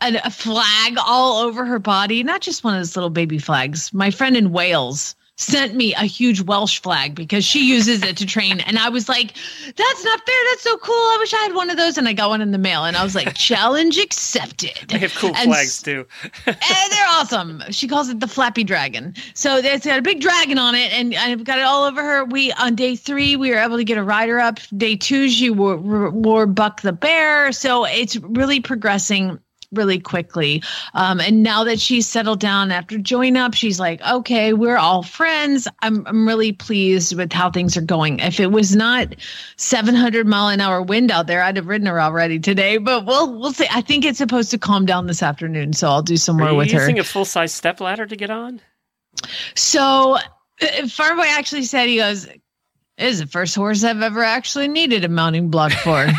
a, a flag all over her body, not just one of those little baby flags. My friend in Wales sent me a huge Welsh flag because she uses it to train. And I was like, that's not fair. That's so cool. I wish I had one of those. And I got one in the mail. And I was like, [laughs] challenge accepted. They have cool And flags too. [laughs] and they're awesome. She calls it the Flappy Dragon. So it's got a big dragon on it, and I've got it all over her. We on day three we were able to get a rider up. Day two she wore, wore Buck the Bear. So it's really progressing. Really quickly. Um, and now that she's settled down after join up, she's like, okay, we're all friends. I'm, I'm really pleased with how things are going. If it was not 700 mile an hour wind out there, I'd have ridden her already today, but we'll, we'll see. I think it's supposed to calm down this afternoon. So I'll do some more with her. using a full size step ladder to get on? So uh, Farboy actually said, he goes, is the first horse I've ever actually needed a mounting block for. [laughs]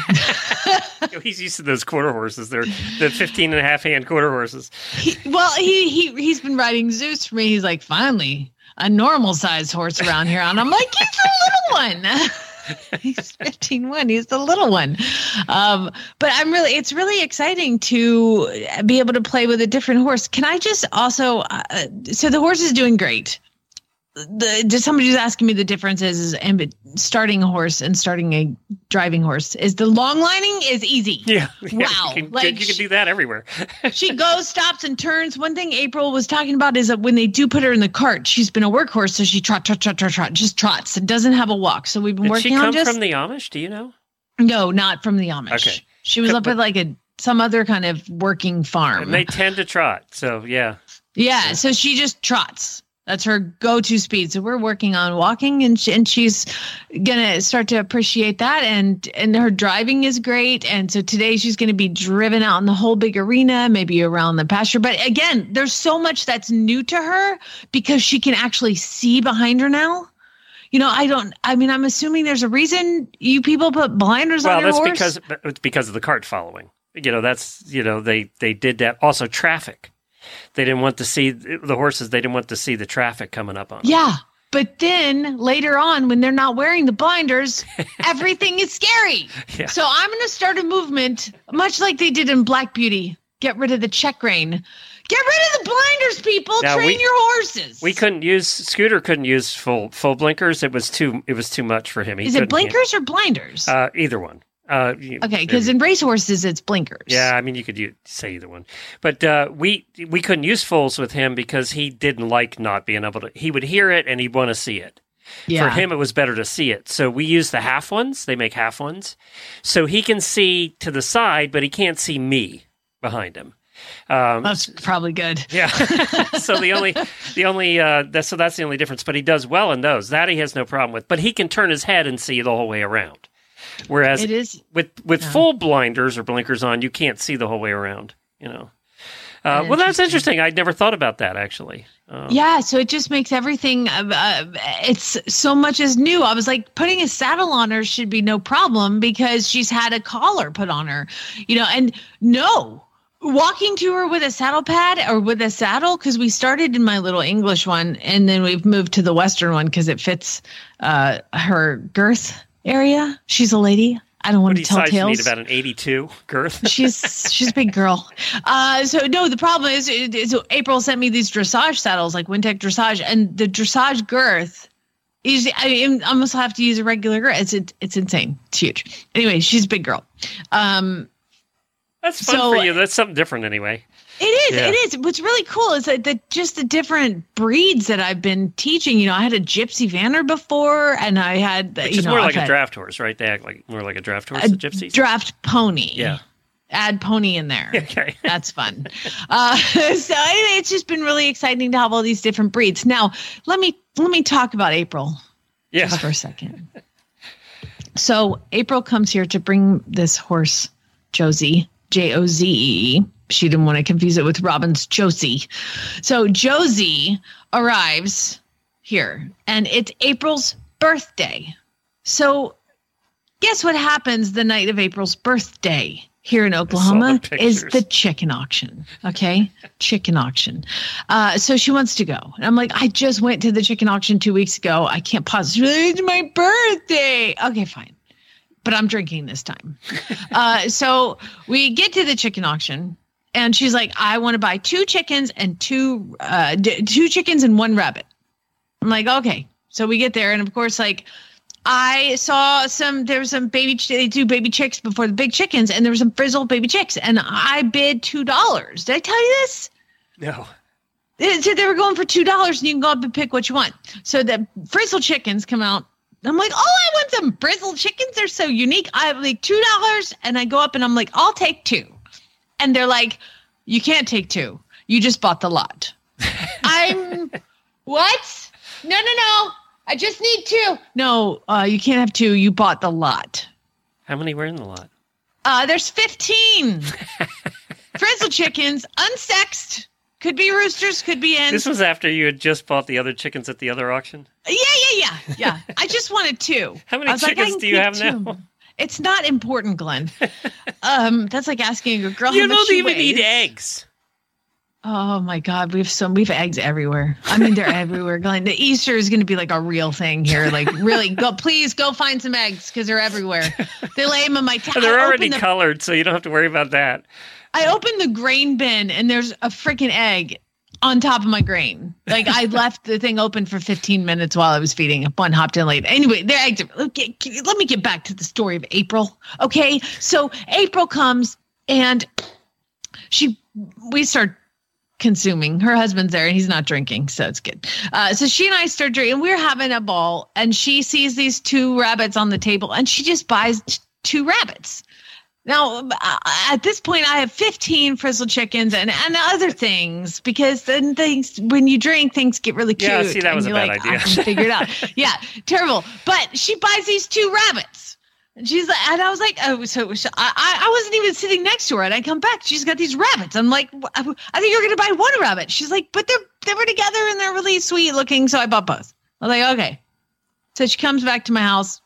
[laughs] He's used to those quarter horses. They're the 15 and a half hand quarter horses. He, well, he he he's been riding Zeus for me. He's like, finally, a normal sized horse around here, and I'm like, he's the little one. [laughs] he's 15 one. He's the little one. Um, but I'm really, it's really exciting to be able to play with a different horse. Can I just also, uh, so the horse is doing great. The just somebody was asking me the differences is and starting a horse and starting a driving horse is the long lining is easy. Yeah. Wow. You can, Like, you can do that everywhere. [laughs] she goes, stops, and turns. One thing April was talking about is that when they do put her in the cart, she's been a workhorse, so she trot, trot, trot, trot, trot, just trots and doesn't have a walk. So we've been working on just. Did working she come on just from the Amish? Do you know? no, not from the Amish. Okay. She was up at like a some other kind of working farm. And they tend to trot. So, yeah. yeah, so she just trots. That's her go-to speed. So we're working on walking, and she, and she's gonna start to appreciate that. And and her driving is great. And so today she's gonna be driven out in the whole big arena, maybe around the pasture. But again, there's so much that's new to her because she can actually see behind her now. You know, I don't. I mean, I'm assuming there's a reason you people put blinders Well, on your that's because it's because of the cart following. You know, that's you know they they did that. Also, traffic. They didn't want to see the horses. They didn't want to see the traffic coming up on. them. Yeah. But then later on, when they're not wearing the blinders, [laughs] everything is scary. Yeah. So I'm going to start a movement, much like they did in Black Beauty. Get rid of the check rein. Get rid of the blinders, people. Now, Train we- your horses. We couldn't use Scooter. Couldn't use full full blinkers. It was too. It was too much for him. He Is it blinkers or blinders? Uh, either one. Uh, okay, because in race horses, it's blinkers. Yeah, I mean, you could u- say either one, but uh, we we couldn't use fulls with him because he didn't like not being able to. He would hear it and he'd want to see it. yeah. For him, it was better to see it. So we use the half ones. They make half ones, so he can see to the side, but he can't see me behind him. Um, That's probably good. [laughs] yeah. [laughs] so the only the only uh, that's so that's the only difference. But he does well in those. That he has no problem with. But he can turn his head and see the whole way around. Whereas It is. with with Yeah. full blinders or blinkers on, you can't see the whole way around. You know. Uh, well, that's Interesting. I'd never thought about that actually. Um, Yeah, so it just makes everything. Uh, uh, it's so much is new. I was like, putting a saddle on her should be no problem because she's had a collar put on her, you know. And no, walking to her with a saddle pad or with a saddle because we started in my little English one and then we've moved to the Western one because it fits uh, her girth area. She's a lady. I don't want do to tell size you need tales about an eighty-two girth? [laughs] she's she's a big girl. Uh, so no, the problem is, is April sent me these dressage saddles, like Wintec dressage, and the dressage girth. Is I I almost have to use a regular girth. It's it, it's insane. It's huge. Anyway, she's a big girl. Um, That's fun So- for you. That's something different anyway. It is. Yeah. It is. What's really cool is that the just the different breeds that I've been teaching. You know, I had a Gypsy Vanner before, and I had Which you is know more I've like a had draft horse, right? They act like more like a draft horse. a the gypsies. draft pony. Yeah. Add pony in there. [laughs] Okay. That's fun. Uh, [laughs] so anyway, it's just been really exciting to have all these different breeds. Now, let me let me talk about April Yeah. just for a second. So April comes here to bring this horse, Josie, J O Z E. She didn't want to confuse it with Robin's Josie. So Josie arrives here, and it's April's birthday. So guess what happens the night of April's birthday here in Oklahoma the is the chicken auction. Okay, [laughs] chicken auction. Uh, so she wants to go, and I'm like, I just went to the chicken auction two weeks ago. I can't pause. It's my birthday. Okay, fine, but I'm drinking this time. uh, [laughs] so we get to the chicken auction. And she's like, I want to buy two chickens and two, uh, d- two chickens and one rabbit. I'm like, okay. So we get there, and of course, like I saw some. There was some baby. ch- They do baby chicks before the big chickens, and there was some frizzle baby chicks, and I bid two dollars. Did I tell you this? No. They said they were going for two dollars, and you can go up and pick what you want. So the frizzle chickens come out. I'm like, oh, I want some frizzle chickens. They're so unique. I have like two dollars, and I go up and I'm like, I'll take two. And they're like, You can't take two. You just bought the lot. [laughs] I'm what? No, no, no. I just need two. No, uh, you can't have two. You bought the lot. How many were in the lot? Uh, there's 15 [laughs] frizzle chickens, unsexed. Could be roosters, could be hens. This was after you had just bought the other chickens at the other auction. Yeah, yeah, yeah, yeah. I just wanted two. [laughs] How many was like, chickens do you have now? It's not important, Glenn. [laughs] um, that's like asking a girl. You don't even weighs. eat eggs. Oh my God, we have some. We have eggs everywhere. I mean, they're [laughs] everywhere. Glenn, the Easter is going to be like a real thing here. Like, really, go please go find some eggs because they're everywhere. They lay them in my. Ta- They're already the- colored, so you don't have to worry about that. I opened the grain bin and there's a freaking egg on top of my grain. Like I [laughs] left the thing open for 15 minutes while I was feeding. One hopped in late. Anyway, the eggs. let me get back to the story of April. Okay, so April comes and she we start consuming. Her husband's there and he's not drinking, so it's good. Uh, so she and I start drinking. We're having a ball, and she sees these two rabbits on the table, and she just buys t- two rabbits. Now, uh, at this point, I have 15 frizzle chickens and, and other things because then things, when you drink, things get really cute. Yeah, see, that was a bad like, idea. I can figure it out. [laughs] yeah, terrible. But she buys these two rabbits. And she's like, and I was like, oh, so, so I, I wasn't even sitting next to her, and I come back, she's got these rabbits. I'm like, I think you're gonna buy one rabbit. She's like, but they're they were together and they're really sweet looking, so I bought both. I was like, okay. So she comes back to my house.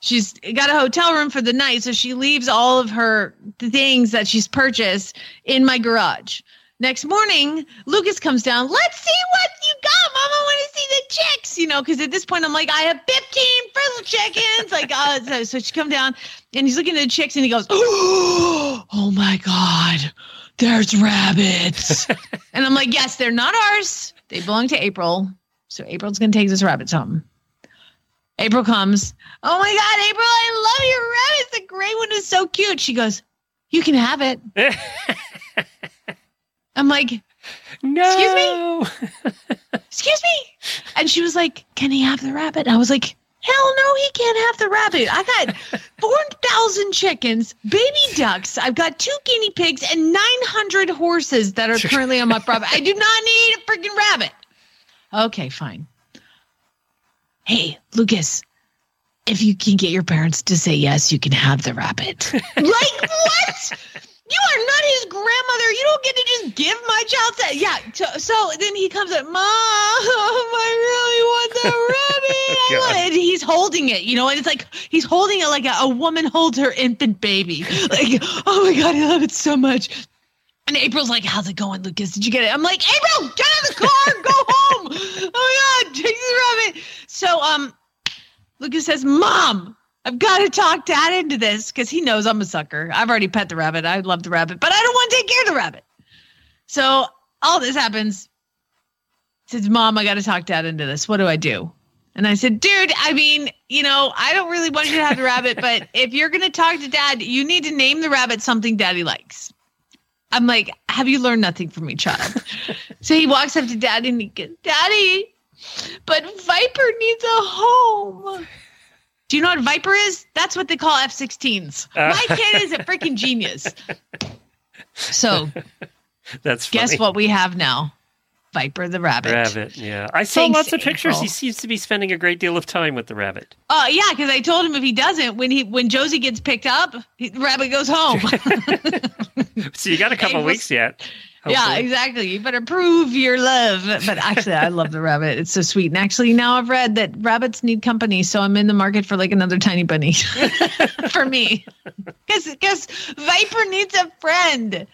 She's got a hotel room for the night, so she leaves all of her things that she's purchased in my garage. Next morning, Lucas comes down. Let's see what you got, Mama. I want to see the chicks, you know, because at this point I'm like, I have 15 frizzle chickens. Like, uh, so, so she come down and he's looking at the chicks and he goes, Oh my God, there's rabbits. [laughs] and I'm like, Yes, they're not ours. They belong to April. So April's gonna take this rabbits home. April comes. Oh my God, April, I love your rabbit. The gray one is so cute. She goes, You can have it. [laughs] I'm like, no. Excuse me? Excuse me and she was like can he have the rabbit and i was like hell no he can't have the rabbit i got 4000 chickens baby ducks i've got two guinea pigs and 900 horses that are [laughs] currently on my property i do not need a freaking rabbit okay fine hey lucas if you can get your parents to say yes you can have the rabbit [laughs] like what you are not his grandmother. You don't get to just give my child that. Yeah. So, so then he comes up, Mom, [laughs] I really want the rabbit. I want it." And he's holding it, you know, and it's like he's holding it like a, a woman holds her infant baby. [laughs] Like, oh my God, I love it so much. And April's like, How's it going, Lucas? Did you get it? I'm like, April, get out of the car, go home. Oh my God, the rabbit. So, um, Lucas says, Mom, I've got to talk dad into this because he knows I'm a sucker. I've already pet the rabbit. I love the rabbit, but I don't want to take care of the rabbit. So all this happens. He says, Mom, I got to talk dad into this. What do I do? And I said, Dude, I mean, you know, I don't really want you to have the rabbit, but if you're going to talk to dad, you need to name the rabbit something daddy likes. I'm like, Have you learned nothing from me, child? [laughs] so he walks up to daddy and he goes, Daddy, but Viper needs a home. Do you know what Viper is? That's what they call F 16s. Uh. My kid is a freaking genius. [laughs] So, That's funny. guess what we have now? Viper the rabbit. Rabbit, yeah. I saw Thanks, lots of pictures. April. He seems to be spending a great deal of time with the rabbit. Oh yeah, because I told him if he doesn't, when he when Josie gets picked up, he, the rabbit goes home. [laughs] So you got a couple weeks yet. yeah, exactly. You better prove your love. But actually, I love the rabbit. It's so sweet. And actually, now I've read that rabbits need company, so I'm in the market for like another tiny bunny [laughs] for me. [laughs] Because because Viper needs a friend.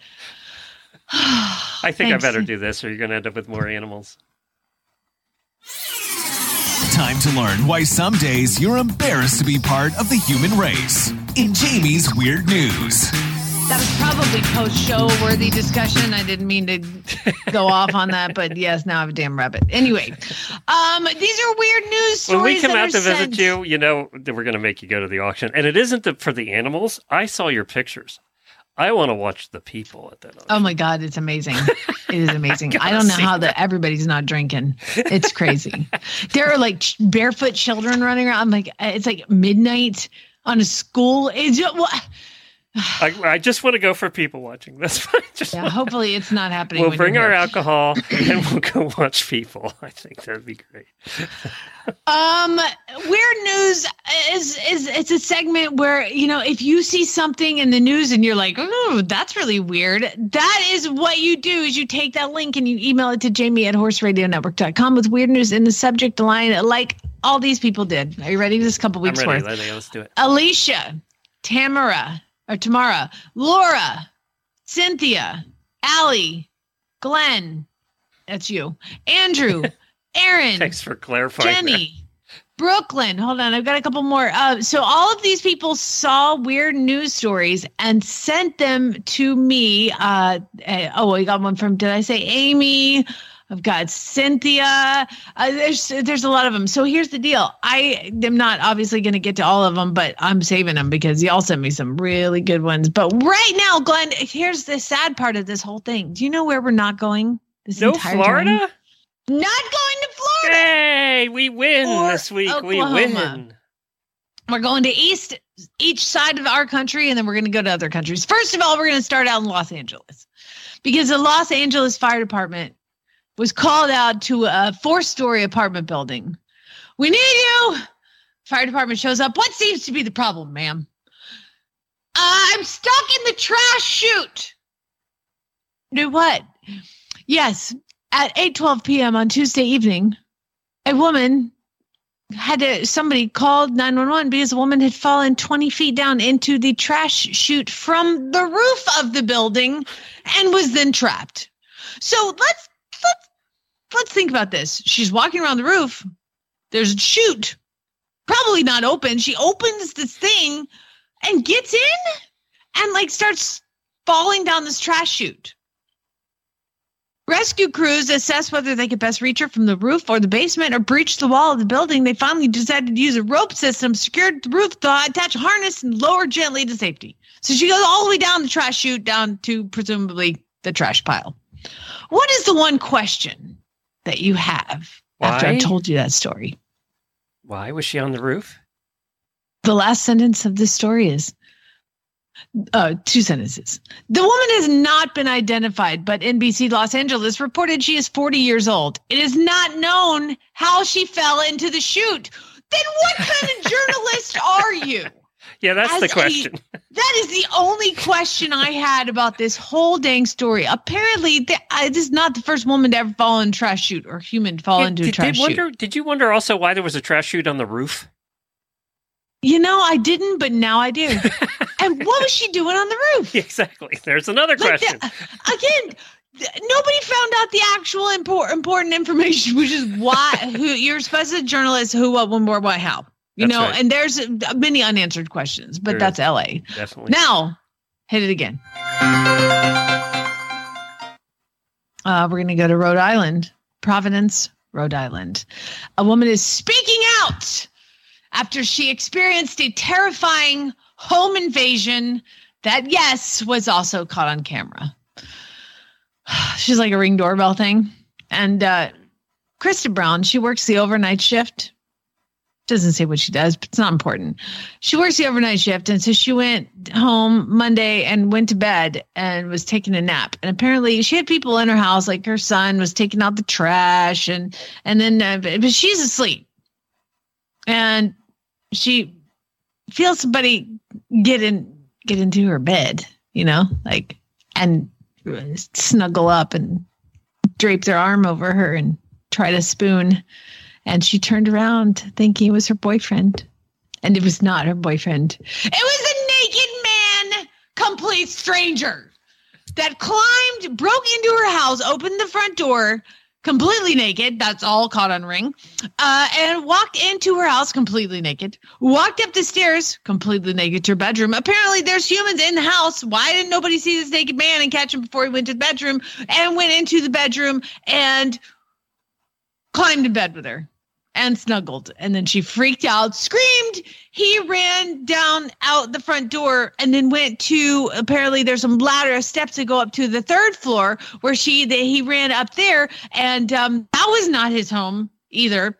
I think I better do this, or you're going to end up with more animals. Time to learn why some days you're embarrassed to be part of the human race. In Jamie's Weird News. That was probably post show worthy discussion. I didn't mean to go off on that, but yes, now I have a damn rabbit. Anyway, um, these are weird news stories. When we come that out are to visit you, you know that we're going to make you go to the auction. And it isn't the, for the animals. I saw your pictures. I want to watch the people at that auction. Oh my god, it's amazing! It is [laughs] amazing. I don't know how that everybody's not drinking. It's crazy. [laughs] there are like barefoot children running around. I'm like, it's like midnight on a school. It's just, what? I, I just want to go for people watching. That's fine. [laughs] Just Yeah, hopefully it's not happening. we'll when bring you're our here. alcohol [clears throat] and we'll go watch people. [laughs] I think that'd be great. [laughs] Um, weird news is is it's a segment where you know if you see something in the news and you're like, oh, that's really weird. That is what you do is you take that link and you email it to Jamie at horseradionetwork.com with weird news in the subject line, like all these people did. Are you ready? This couple I'm weeks ready. worth. Let's, let's do it. Alicia, Tamara, or Tamara, Laura, Cynthia, Allie, Glenn. That's you. Andrew, [laughs] Aaron, Thanks for clarifying. that. Jenny, Brooklyn. Hold on, I've got a couple more. Uh, so all of these people saw weird news stories and sent them to me. Uh, uh, oh, I got one from. Did I say Amy? I've got Cynthia. Uh, there's there's a lot of them. So here's the deal. I am not obviously going to get to all of them, but I'm saving them because y'all sent me some really good ones. But right now, Glenn, here's the sad part of this whole thing. Do you know where we're not going? This No entire Florida? time? Not going to Florida. Hey, we win Or this week. We win. We're going to east each side of our country, and then we're going to go to other countries. First of all, we're going to start out in Los Angeles because the Los Angeles Fire Department was called out to a four-story apartment building. We need you. Fire department shows up. What seems to be the problem, ma'am? I'm stuck in the trash chute. Do what? Yes, at 8:12 p.m. on Tuesday evening, a woman had to somebody called 911 because a woman had fallen 20 feet down into the trash chute from the roof of the building and was then trapped. So let's let's think about this. She's walking around the roof. There's a chute, probably not open. She opens this thing and gets in and like starts falling down this trash chute. Rescue crews assess whether they could best reach her from the roof or the basement or breach the wall of the building. They finally decided to use a rope system, secured the roof, attach a harness, and lower gently to safety. So she goes all the way down the trash chute, down to presumably the trash pile. What is the one question that you have after Why? I told you that story? Why was she on the roof? The last sentence of this story is uh, two sentences. The woman has not been identified, but NBC Los Angeles reported she is 40 years old. It is not known how she fell into the chute. Then what kind of [laughs] journalist are you? Yeah, that's As the a- question. [laughs] That is the only question I had about this whole dang story. Apparently, th- uh, this is not the first woman to ever fall in a trash chute or human to fall Yeah, into a trash did, chute. wonder, did you wonder also why there was a trash chute on the roof? You know, I didn't, but now I do. [laughs] and what was she doing on the roof? [laughs] Exactly. There's another Like question. the- again, nobody found out the actual impor- important information, which is why who you're supposed to journalist who, what, when, where, why, how. You That's know, right. and there's uh, many unanswered questions, but There that's is. LA. Definitely. Now, hit it again. Uh, we're going to go to Rhode Island, Providence, Rhode Island. A woman is speaking out after she experienced a terrifying home invasion that, yes, was also caught on camera. [sighs] She's like a ring doorbell thing. And uh, Krista Brown, she works the overnight shift. Doesn't say what she does, but it's not important. She works the overnight shift. And so she went home Monday and went to bed and was taking a nap. And apparently she had people in her house, like her son was taking out the trash and, and then, uh, but she's asleep. And she feels somebody get in, get into her bed, you know, like, and snuggle up and drape their arm over her and try to spoon. And she turned around thinking it was her boyfriend. And it was not her boyfriend. It was a naked man, complete stranger, that climbed, broke into her house, opened the front door, completely naked. That's all caught on ring. Uh, and walked into her house completely naked. Walked up the stairs completely naked to her bedroom. Apparently, there's humans in the house. Why didn't nobody see this naked man and catch him before he went to the bedroom? And went into the bedroom and climbed in bed with her and snuggled. And then she freaked out, screamed. He ran down out the front door and then went to apparently there's some ladder steps to go up to the third floor where she that he ran up there and um that was not his home either.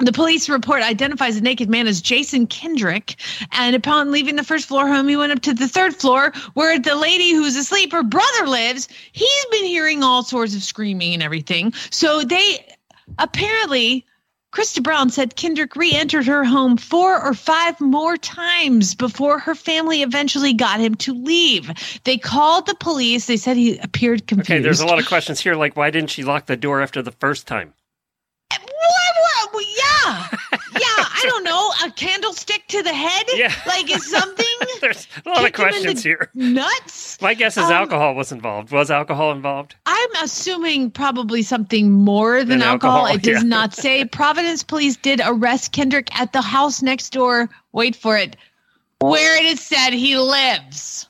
the police report identifies the naked man as Jason Kendrick. And upon leaving the first floor home, he went up to the third floor where the lady who's asleep, her brother lives. He's been hearing all sorts of screaming and everything. So they apparently, Krista Brown said Kendrick re entered her home four or five more times before her family eventually got him to leave. They called the police. They said he appeared confused. Okay, there's a lot of questions here. Like, why didn't she lock the door after the first time? [laughs] Yeah. I don't know. A candlestick to the head. Yeah. like is something. [laughs] There's a lot of kicked him in questions here. Nuts. My guess is Um, alcohol was involved. Was alcohol involved? I'm assuming probably something more than Than alcohol. alcohol, It does yeah. not say. [laughs] Providence police did arrest Kendrick at the house next door. Wait for it, where it is said he lives.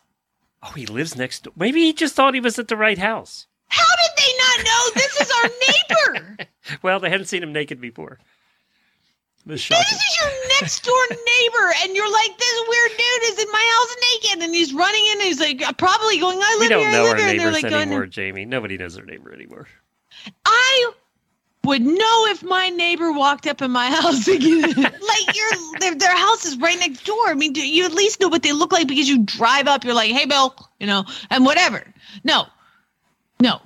Oh, he lives next door. Maybe he just thought he was at the right house. How did they not know this is our neighbor? Well, they hadn't seen him naked before. It was this is your next door neighbor, and you're like, this weird dude is in my house naked, and he's running in. And he's like, uh, probably going, I live here, don't I know live our here. Neighbors like, going, anymore, Jamie. Nobody knows their neighbor anymore. I would know if my neighbor walked up in my house [laughs] again. like your their, their house is right next door. I mean, do you at least know what they look like because you drive up. You're like, hey, Bill, you know, and whatever. No, no.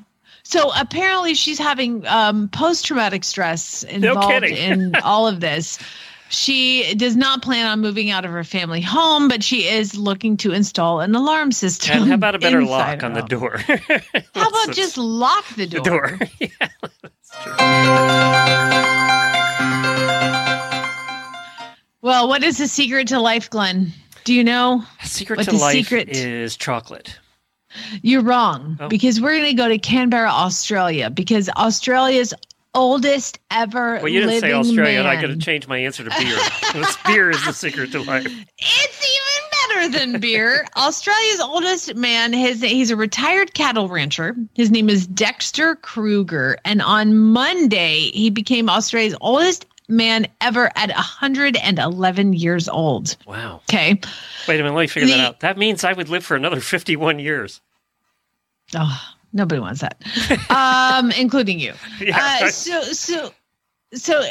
So apparently, she's having um, post traumatic stress involved kidding. in [laughs] all of this. She does not plan on moving out of her family home, but she is looking to install an alarm system. And how about a better lock on the door? [laughs] How about just lock the door? the door? [laughs] yeah, that's true. Well, what is the secret to life, Glenn? Do you know? Secret What to life secret- is chocolate. You're wrong Oh. because we're going to go to Canberra, Australia, because Australia's oldest ever Well, you didn't say Australia, and I got to change my answer to beer. [laughs] Beer is the secret to life. It's even better than beer. Australia's oldest man, his he's a retired cattle rancher. His name is Dexter Kruger, and on Monday he became Australia's oldest man ever at 111 years old. Wow. Okay. Wait a minute, let me figure The- that out. That means I would live for another 51 years. Oh, nobody wants that, [laughs] um, including you. [laughs] Yeah, Uh, so, so, so uh,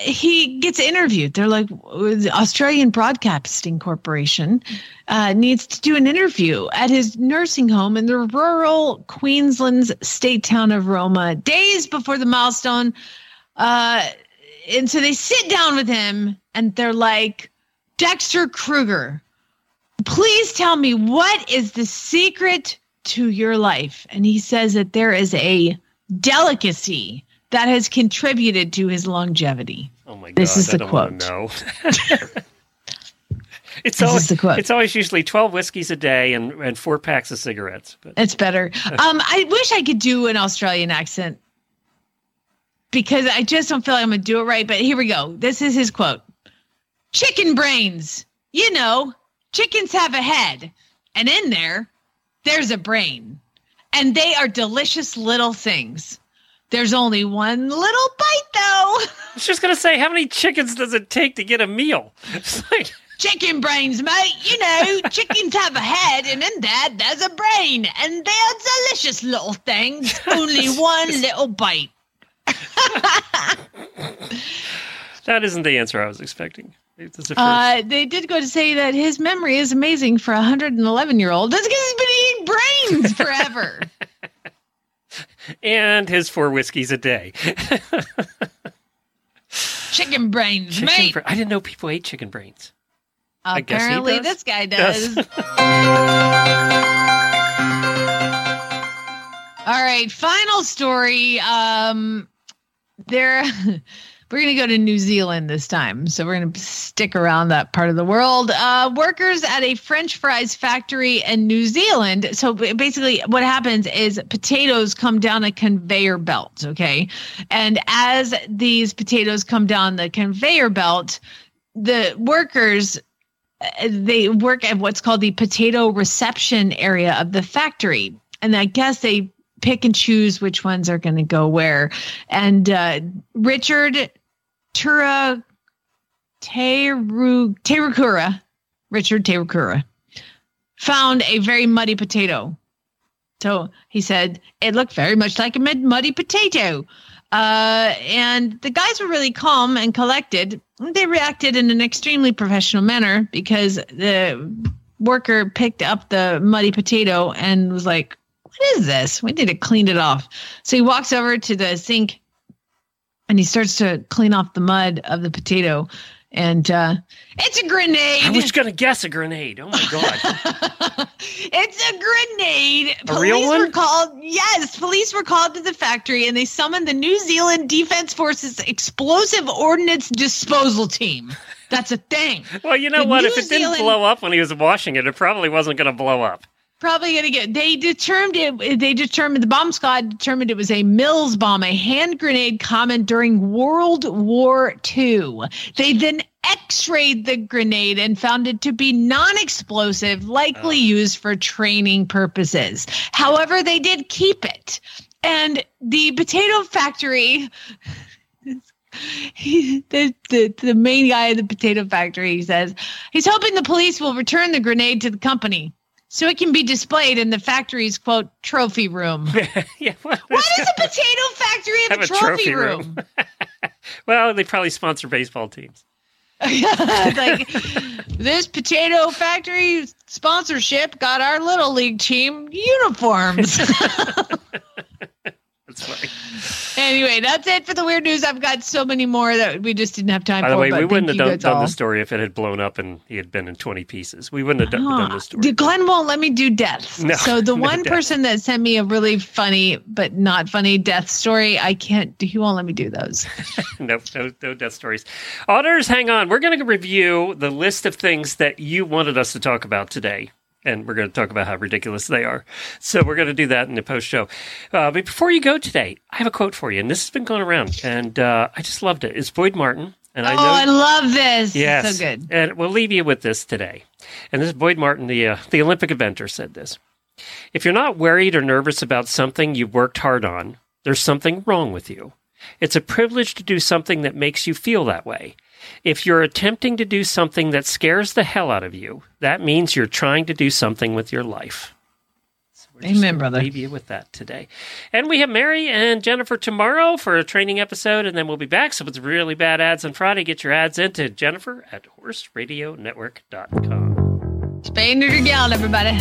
he gets interviewed. They're like, the Australian Broadcasting Corporation uh, needs to do an interview at his nursing home in the rural Queensland's state town of Roma, days before the milestone. Uh, and so they sit down with him and they're like, Dexter Kruger, please tell me what is the secret to your life? And he says that there is a delicacy that has contributed to his longevity. Oh my god, This is I the don't want to know. [laughs] it's This always is the quote. it's always usually 12 whiskeys a day and, and four packs of cigarettes. But It's better. [laughs] Um, I wish I could do an Australian accent because I just don't feel like I'm going to do it right. But here we go. This is his quote Chicken brains. You know, chickens have a head, and in there, there's a brain. And they are delicious little things. There's only one little bite, though. [laughs] I was just gonna say, how many chickens does it take to get a meal? [laughs] Like, Chicken brains, mate. You know, chickens have a head, and in that, there's a brain. And they're delicious little things. [laughs] Only one little bite. that isn't the answer I was expecting. It's a first. Uh, they did go to say that his memory is amazing for a 111 year old. That's because he's been eating brains forever. [laughs] and his four whiskeys a day. [laughs] chicken brains, Chicken mate. bra- I didn't know people ate chicken brains. I guess he Apparently, this guy Does. does. [laughs] All right, final story. Um, there, we're going to go to New Zealand this time, so we're going to stick around that part of the world. Uh, workers at a French fries factory in New Zealand. So basically, what happens is potatoes come down a conveyor belt. Okay, and as these potatoes come down the conveyor belt, the workers uh, they work at what's called the potato reception area of the factory and i guess they pick and choose which ones are going to go where and uh, richard tura Teru, terukura richard terukura found a very muddy potato So he said it looked very much like a muddy potato. Uh, and the guys were really calm and collected. They reacted in an extremely professional manner because the worker picked up the muddy potato and was like, What is this? We need to clean it off. So he walks over to the sink and he starts to clean off the mud of the potato. And uh, it's a grenade. I was going to guess a grenade. Oh my god! [laughs] it's a grenade. A police real one? were called. Yes, police were called to the factory, and they summoned the New Zealand Defense Forces Explosive Ordnance Disposal Team. That's a thing. well, you know The what? New if it didn't blow up when he was washing it, it probably wasn't going to blow up. Probably gonna get. They determined it. They determined the bomb squad determined it was a Mills bomb, a hand grenade common during World War II. They then X-rayed the grenade and found it to be non-explosive, likely used for training purposes. However, they did keep it, and the potato factory. He, [laughs] the, the the main guy at the potato factory he says he's hoping the police will return the grenade to the company so it can be displayed in the factory's quote trophy room. [laughs] yeah. Well, Why does a potato factory have, Have a trophy, room? [laughs] well, they probably sponsor baseball teams. [laughs] like this potato factory sponsorship got our little league team uniforms. That's funny. anyway, that's it for the weird news. I've got so many more that we just didn't have time By for. the way, we wouldn't have done, done story if it had blown up and he had been in 20 pieces. We wouldn't have done, Ah, done the story. Glenn won't let me do deaths. No, so the [laughs] no one deaths. person that sent me a really funny but not funny death story, I can't. He won't let me do those. [laughs] no, no, no death stories. Auditors, hang on. We're going to review the list of things that you wanted us to talk about today. And we're going to talk about how ridiculous they are. So we're going to do that in the post show. Uh, but before you go today, I have a quote for you. And this has been going around. And uh, I just loved it. It's Boyd Martin. And I oh, know I love this. Yes. It's so good. And we'll leave you with this today. And this is Boyd Martin, the, uh, the Olympic eventer, said this. If you're not worried or nervous about something you've worked hard on, there's something wrong with you. It's a privilege to do something that makes you feel that way. If you're attempting to do something that scares the hell out of you, that means you're trying to do something with your life. So we're Amen, gonna brother. Leave you with that today. And we have Mary and Jennifer tomorrow for a training episode, and then we'll be back. So if it's really bad ads on Friday, get your ads into Jennifer at horseradionetwork.com. Spay, neuter, gal, everybody.